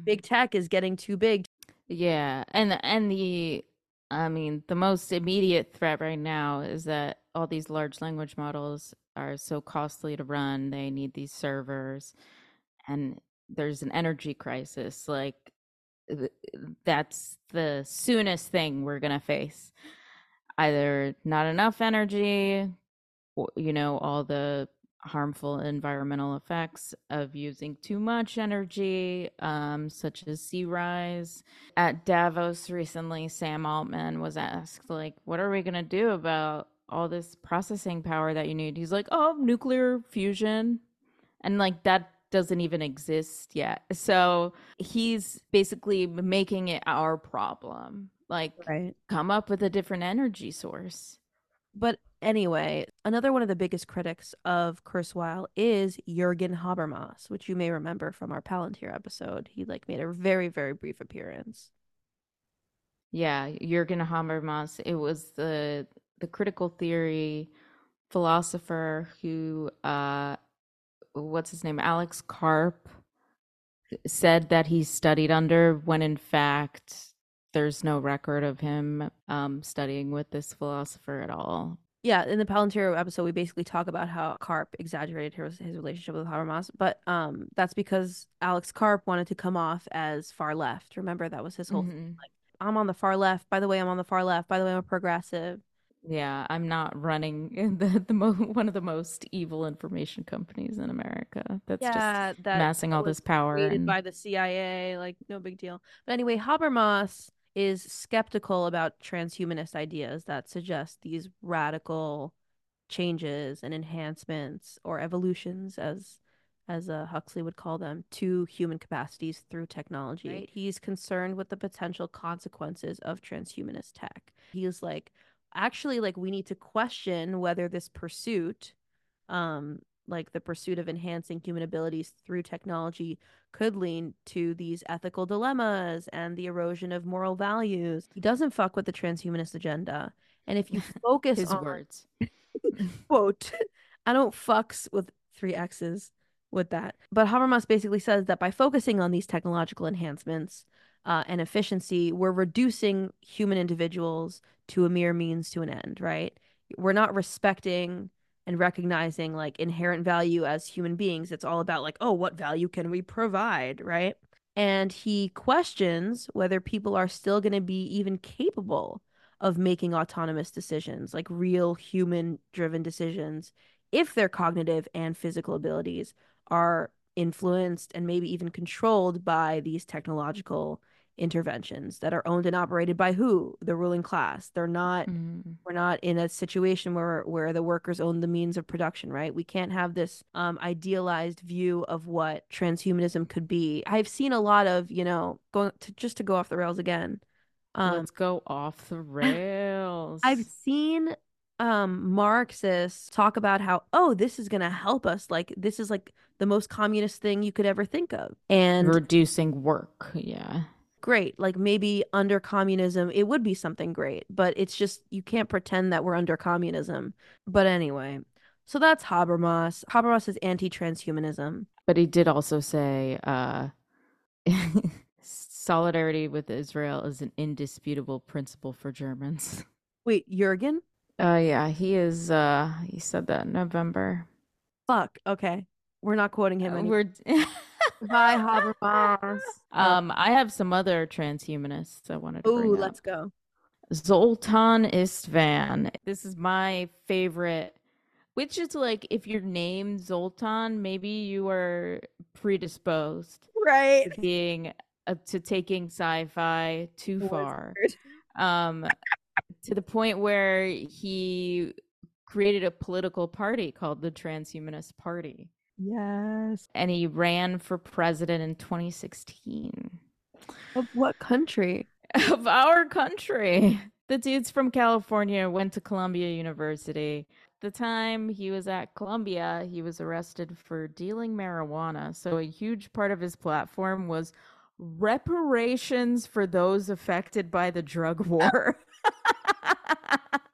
big tech is getting too big. Yeah, and and the I mean, the most immediate threat right now is that all these large language models are so costly to run. They need these servers, and there's an energy crisis. Like that's the soonest thing we're gonna face. Either not enough energy, you know, all the harmful environmental effects of using too much energy, um, such as sea rise. At Davos recently, Sam Altman was asked, like, what are we going to do about all this processing power that you need? He's like, oh, nuclear fusion. And like, that doesn't even exist yet. So he's basically making it our problem. Like, come up with a different energy source. But anyway, another one of the biggest critics of Kurzweil is Jürgen Habermas, which you may remember from our Palantir episode. He like made a very very brief appearance. Yeah, Jürgen Habermas. It was the the critical theory philosopher who uh what's his name? Alex Karp said that he studied under when in fact there's no record of him um studying with this philosopher at all. Yeah, in the Palantir episode, we basically talk about how Karp exaggerated his, his relationship with Habermas, but um, that's because Alex Karp wanted to come off as far left. Remember, that was his whole Mhm. thing. Like, I'm on the far left. By the way, I'm on the far left. By the way, I'm a progressive. Yeah, I'm not running the the mo- one of the most evil information companies in America. That's yeah, just that amassing all this power and by the CIA. Like, no big deal. But anyway, Habermas is skeptical about transhumanist ideas that suggest these radical changes and enhancements or evolutions, as as uh, Huxley would call them, to human capacities through technology. He's concerned with the potential consequences of transhumanist tech. He's like, actually, like we need to question whether this pursuit um, like the pursuit of enhancing human abilities through technology could lead to these ethical dilemmas and the erosion of moral values. He doesn't fuck with the transhumanist agenda. And if you focus his on words. quote, I don't fucks with three X's with that. But Habermas basically says that by focusing on these technological enhancements uh, and efficiency, we're reducing human individuals to a mere means to an end, right? We're not respecting and recognizing like inherent value as human beings. It's all about like, oh, what value can we provide, right? And he questions whether people are still going to be even capable of making autonomous decisions, like real human driven decisions, if their cognitive and physical abilities are influenced and maybe even controlled by these technological interventions that are owned and operated by who the ruling class they're not Mm. we're not in a situation where where the workers own the means of production right we can't have this um idealized view of what transhumanism could be i've seen a lot of you know going to just to go off the rails again um Let's go off the rails. I've seen um Marxists talk about how oh this is going to help us like this is like the most communist thing you could ever think of. And reducing work. Yeah. Great, like maybe under communism it would be something great, but it's just you can't pretend that we're under communism. But anyway, so that's Habermas. Habermas is anti-transhumanism. But he did also say uh solidarity with Israel is an indisputable principle for Germans. Wait, Jurgen? Uh yeah, he is uh he said that in November. Fuck. Okay. We're not quoting him Uh, anymore. We're Bye Habermas. um I have some other transhumanists I wanted to Ooh, let's go. Zoltan Istvan. This is my favorite, which is like if you're named Zoltan, maybe you are predisposed Right. to being uh, to taking sci-fi too far. Um, to the point where he created a political party called the Transhumanist Party, Yes. and he ran for president in 2016 Of what country? of our country. The dude's from California, went to Columbia University. The time he was at Columbia, he was arrested for dealing marijuana. So a huge part of his platform was reparations for those affected by the drug war.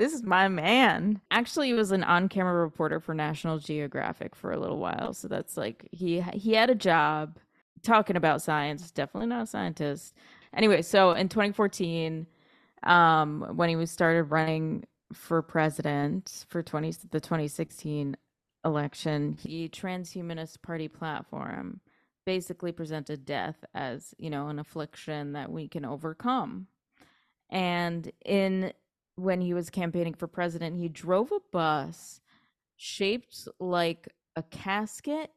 this is my man. Actually, he was an on-camera reporter for National Geographic for a little while. So that's like he he had a job talking about science. Definitely not a scientist. Anyway, so in 2014, um, when he was started running for president for 20 the 2016 election, the Transhumanist Party platform basically presented death as you know an affliction that we can overcome. And in when he was campaigning for president, he drove a bus shaped like a casket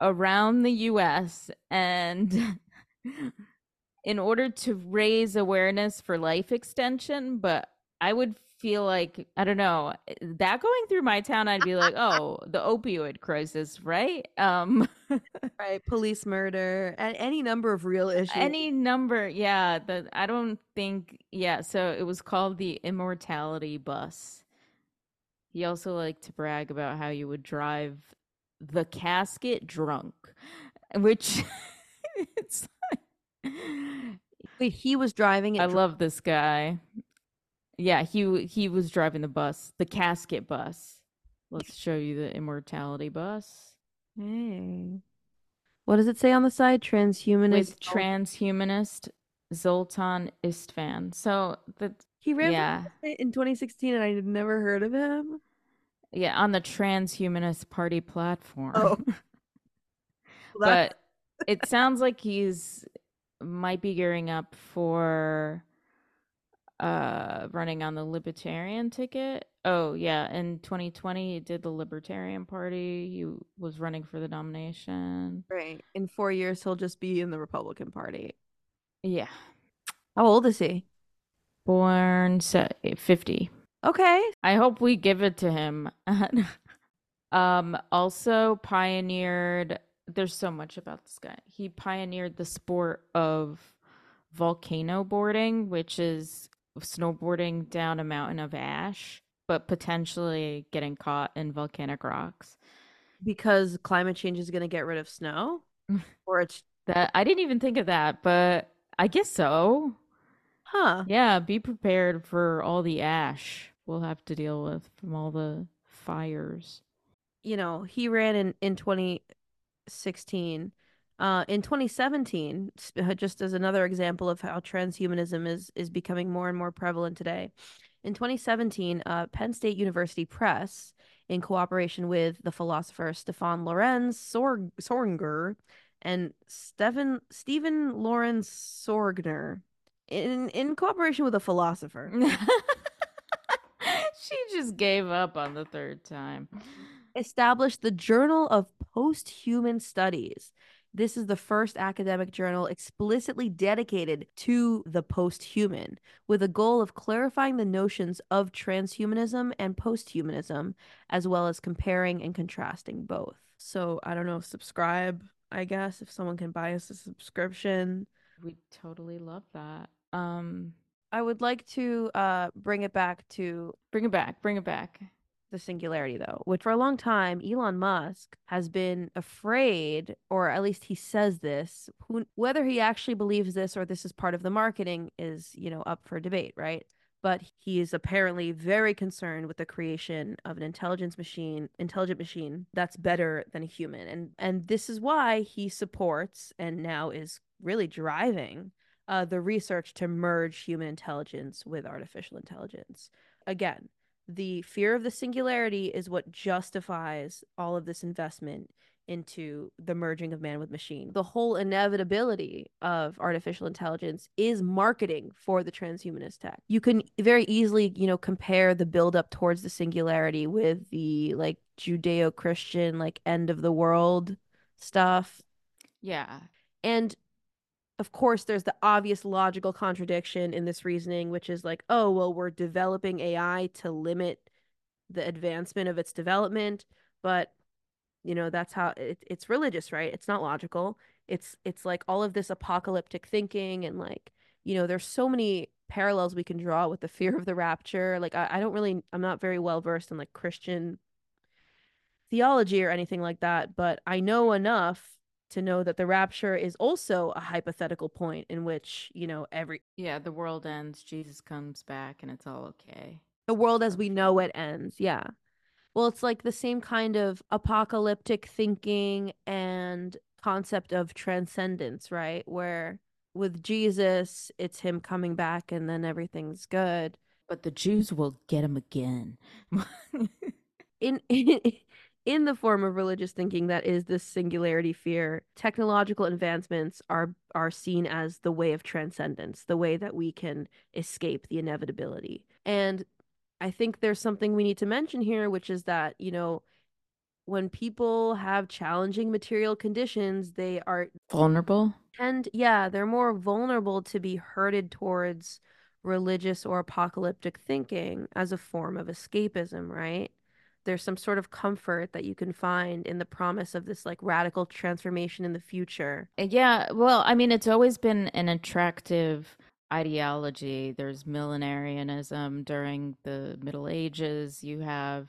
around the US and in order to raise awareness for life extension, but I would feel like I don't know, that going through my town I'd be like, "Oh, the opioid crisis, right?" Um right, police murder, and any number of real issues. any number, yeah, the I don't think yeah, so it was called the immortality bus. He also liked to brag about how you would drive the casket drunk, which it's like, Wait, he was driving it. I love this guy. Yeah, he he was driving the bus, the casket bus. Let's show you the immortality bus. Hey. What does it say on the side? Transhumanist. With transhumanist Zoltan Istvan. So that he ran yeah. in 2016 and I had never heard of him. Yeah, on the transhumanist party platform. Oh. but it sounds like he's might be gearing up for uh running on the libertarian ticket. Oh yeah, in 2020 he did the libertarian party. He was running for the nomination. Right. In 4 years he'll just be in the Republican party. Yeah. How old is he? Born 50. Okay. I hope we give it to him. um also pioneered there's so much about this guy. He pioneered the sport of volcano boarding, which is snowboarding down a mountain of ash, but potentially getting caught in volcanic rocks. Because climate change is going to get rid of snow? or it's that I didn't even think of that, but I guess so. Huh. Yeah, be prepared for all the ash we'll have to deal with from all the fires. You know, he ran in in 2016 uh, in 2017, uh, just as another example of how transhumanism is is becoming more and more prevalent today, in 2017, uh, Penn State University Press, in cooperation with the philosopher Stefan Lorenz Sorg- Sorger and Stephen Stephen Lorenz Sorgner, in in cooperation with a philosopher. she just gave up on the third time. Established the Journal of Posthuman Studies. This is the first academic journal explicitly dedicated to the posthuman, with a goal of clarifying the notions of transhumanism and posthumanism, as well as comparing and contrasting both. So I don't know, subscribe, I guess, if someone can buy us a subscription. We totally love that. Um I would like to uh bring it back to bring it back, bring it back. The singularity though, which for a long time Elon Musk has been afraid or at least he says this, who, whether he actually believes this or this is part of the marketing is, you know, up for debate, right? But he is apparently very concerned with the creation of an intelligence machine, intelligent machine that's better than a human. And and this is why he supports and now is really driving uh, the research to merge human intelligence with artificial intelligence. Again, the fear of the singularity is what justifies all of this investment into the merging of man with machine. The whole inevitability of artificial intelligence is marketing for the transhumanist tech. You can very easily, you know, compare the buildup towards the singularity with the like Judeo Christian, like end of the world stuff. Yeah. And of course, there's the obvious logical contradiction in this reasoning, which is like, oh, well, we're developing AI to limit the advancement of its development, but you know that's how it, it's religious, right? It's not logical. It's it's like all of this apocalyptic thinking and like you know there's so many parallels we can draw with the fear of the rapture. Like I, I don't really I'm not very well versed in like Christian theology or anything like that, but I know enough to know that the rapture is also a hypothetical point in which, you know, every Yeah, the world ends, Jesus comes back and it's all okay. The world as we know it ends. Yeah. Well, it's like the same kind of apocalyptic thinking and concept of transcendence, right? Where with Jesus, it's him coming back and then everything's good. But the Jews will get him again. in, in in the form of religious thinking that is this singularity fear technological advancements are are seen as the way of transcendence the way that we can escape the inevitability. And i think there's something we need to mention here which is that you know when people have challenging material conditions they are vulnerable? And yeah they're more vulnerable to be herded towards religious or apocalyptic thinking as a form of escapism right there's some sort of comfort that you can find in the promise of this like radical transformation in the future. Uh, yeah, well, I mean, it's always been an attractive ideology. There's millenarianism during the Middle Ages. You have,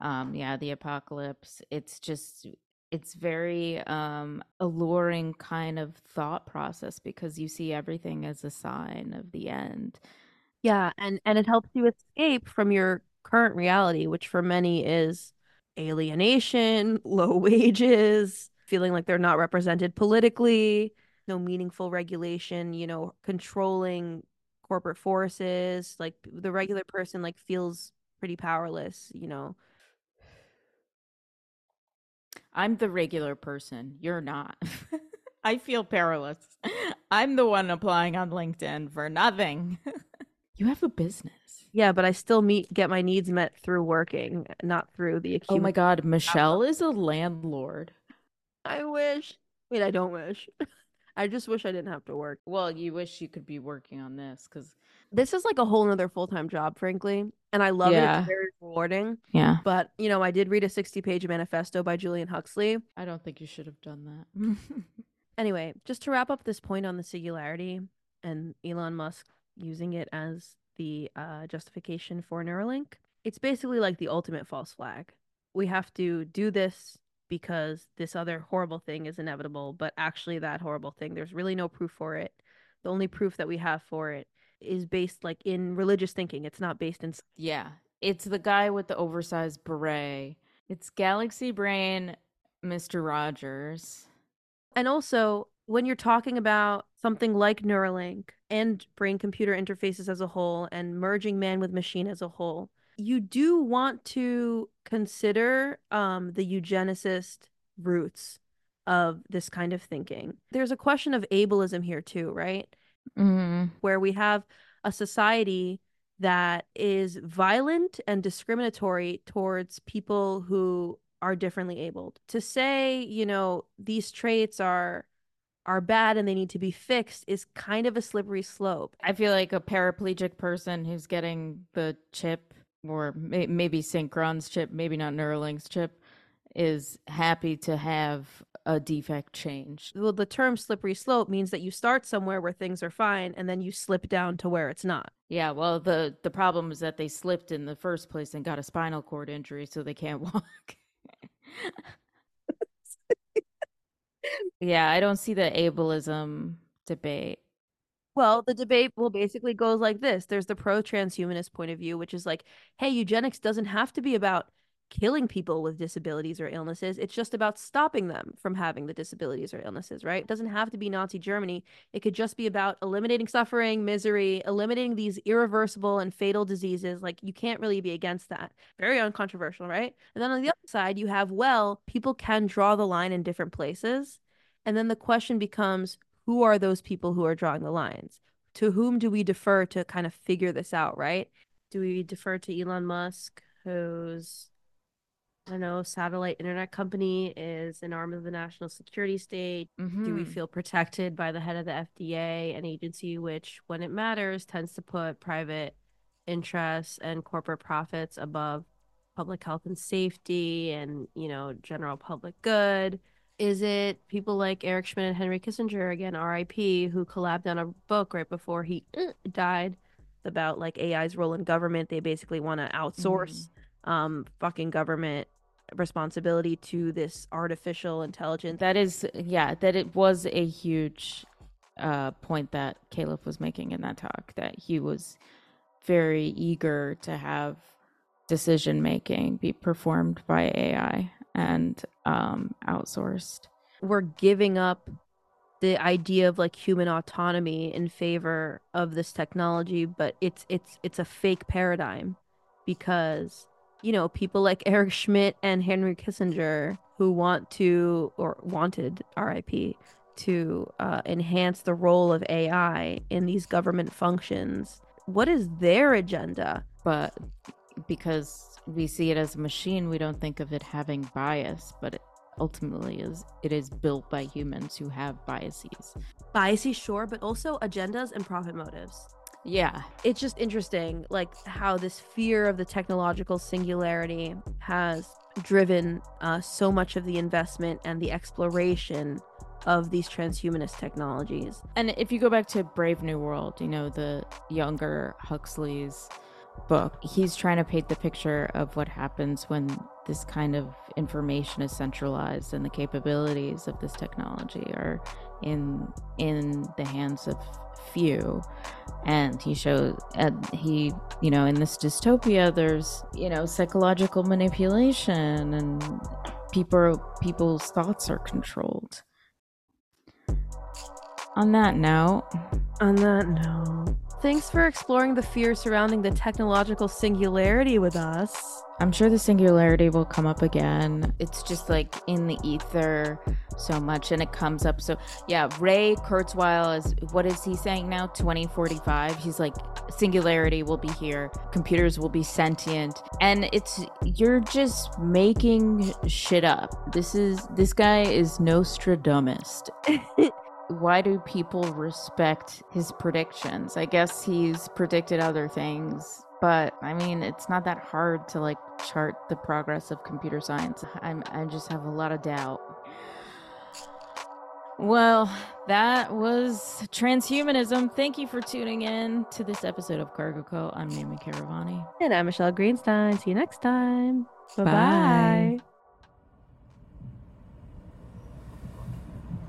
um, yeah, the apocalypse. It's just it's very um alluring kind of thought process because you see everything as a sign of the end. Yeah, and and it helps you escape from your current reality, which for many is alienation, low wages, feeling like they're not represented politically, no meaningful regulation, you know, controlling corporate forces, like the regular person like feels pretty powerless, you know. I'm the regular person. You're not. I feel powerless. I'm the one applying on LinkedIn for nothing. You have a business. Yeah, but I still meet get my needs met through working, not through the Oh my god, uh, Michele is a landlord. I wish. Wait, I don't wish. I just wish I didn't have to work. Well, you wish you could be working on this because This is like a whole nother full time job, frankly. And I love it. Yeah. It's very rewarding. Yeah. But, you know, I did read a 60 page manifesto by Julian Huxley. I don't think you should have done that. Anyway, just to wrap up this point on the singularity and Elon Musk using it as the uh, justification for Neuralink, it's basically like the ultimate false flag. We have to do this because this other horrible thing is inevitable, but actually, that horrible thing, there's really no proof for it. The only proof that we have for it is based like in religious thinking. It's not based in yeah, it's the guy with the oversized beret. It's Galaxy Brain, Mr. Rogers. And also, when you're talking about something like Neuralink and brain computer interfaces as a whole and merging man with machine as a whole, you do want to consider um, the eugenicist roots of this kind of thinking. There's a question of ableism here, too, right? Mm. Where we have a society that is violent and discriminatory towards people who are differently abled. To say, you know, these traits are are bad and they need to be fixed is kind of a slippery slope. I feel like a paraplegic person who's getting the chip, or may- maybe Synchron's chip, maybe not Neuralink's chip, is happy to have a defect changed. Well, the term slippery slope means that you start somewhere where things are fine and then you slip down to where it's not. Yeah, well, the the problem is that they slipped in the first place and got a spinal cord injury, so they can't walk. Yeah, I don't see the ableism debate. Well, the debate will basically goes like this. There's the pro transhumanist point of view, which is like, hey, eugenics doesn't have to be about killing people with disabilities or illnesses. It's just about stopping them from having the disabilities or illnesses, right? It doesn't have to be Nazi Germany. It could just be about eliminating suffering, misery, eliminating these irreversible and fatal diseases. Like, you can't really be against that. Very uncontroversial, right? And then on the other side, you have, well, people can draw the line in different places. And then the question becomes who are those people who are drawing the lines? To whom do we defer to kind of figure this out, right? Do we defer to Elon Musk, whose I don't know, satellite internet company is an arm of the national security state. Do we Mhm. feel protected by the head of the FDA, an agency which, when it matters, tends to put private interests and corporate profits above public health and safety and, you know, general public good? Is it people like Eric Schmidt and Henry Kissinger, again, RIP, who collabed on a book right before he uh, died about like AI's role in government? They basically want to outsource um fucking government responsibility to this artificial intelligence. That is, yeah, that it was a huge uh, point that Califf was making in that talk. That he was very eager to have decision making be performed by AI and um, outsourced. We're giving up the idea of like human autonomy in favor of this technology, but it's it's it's a fake paradigm because you know people like Eric Schmidt and Henry Kissinger who want to or wanted RIP to uh, enhance the role of AI in these government functions. What is their agenda? But because we see it as a machine, we don't think of it having bias, but it ultimately is it is built by humans who have biases. Biases, sure, but also agendas and profit motives. Yeah. It's just interesting, like how this fear of the technological singularity has driven uh, so much of the investment and the exploration of these transhumanist technologies. And if you go back to Brave New World, you know, the younger Huxleys book. He's trying to paint the picture of what happens when this kind of information is centralized and the capabilities of this technology are in in the hands of few and he shows and he you know in this dystopia there's you know psychological manipulation and people people's thoughts are controlled on that note on that note thanks for exploring the fear surrounding the technological singularity with us I'm sure the singularity will come up again. It's just like in the ether so much and it comes up. So, yeah, Ray Kurzweil is what is he saying now? 2045. He's like, singularity will be here, computers will be sentient. And it's, you're just making shit up. This is, this guy is Nostradamus. Why do people respect his predictions? I guess he's predicted other things but I mean, it's not that hard to like chart the progress of computer science. I'm, I just have a lot of doubt. Well, that was transhumanism. Thank you for tuning in to this episode of Cargo Co. I'm Naomi Caravani. And I'm Michele Greenstein. See you next time. Bye-bye. Bye.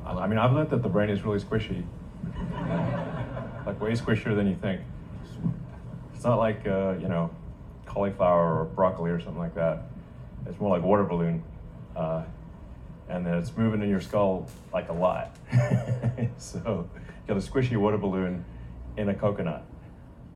I mean, I've learned that the brain is really squishy. like way squishier than you think. It's not like, uh, you know, cauliflower or broccoli or something like that. It's more like water balloon. Uh, and then it's moving in your skull like a lot. so you got a squishy water balloon in a coconut.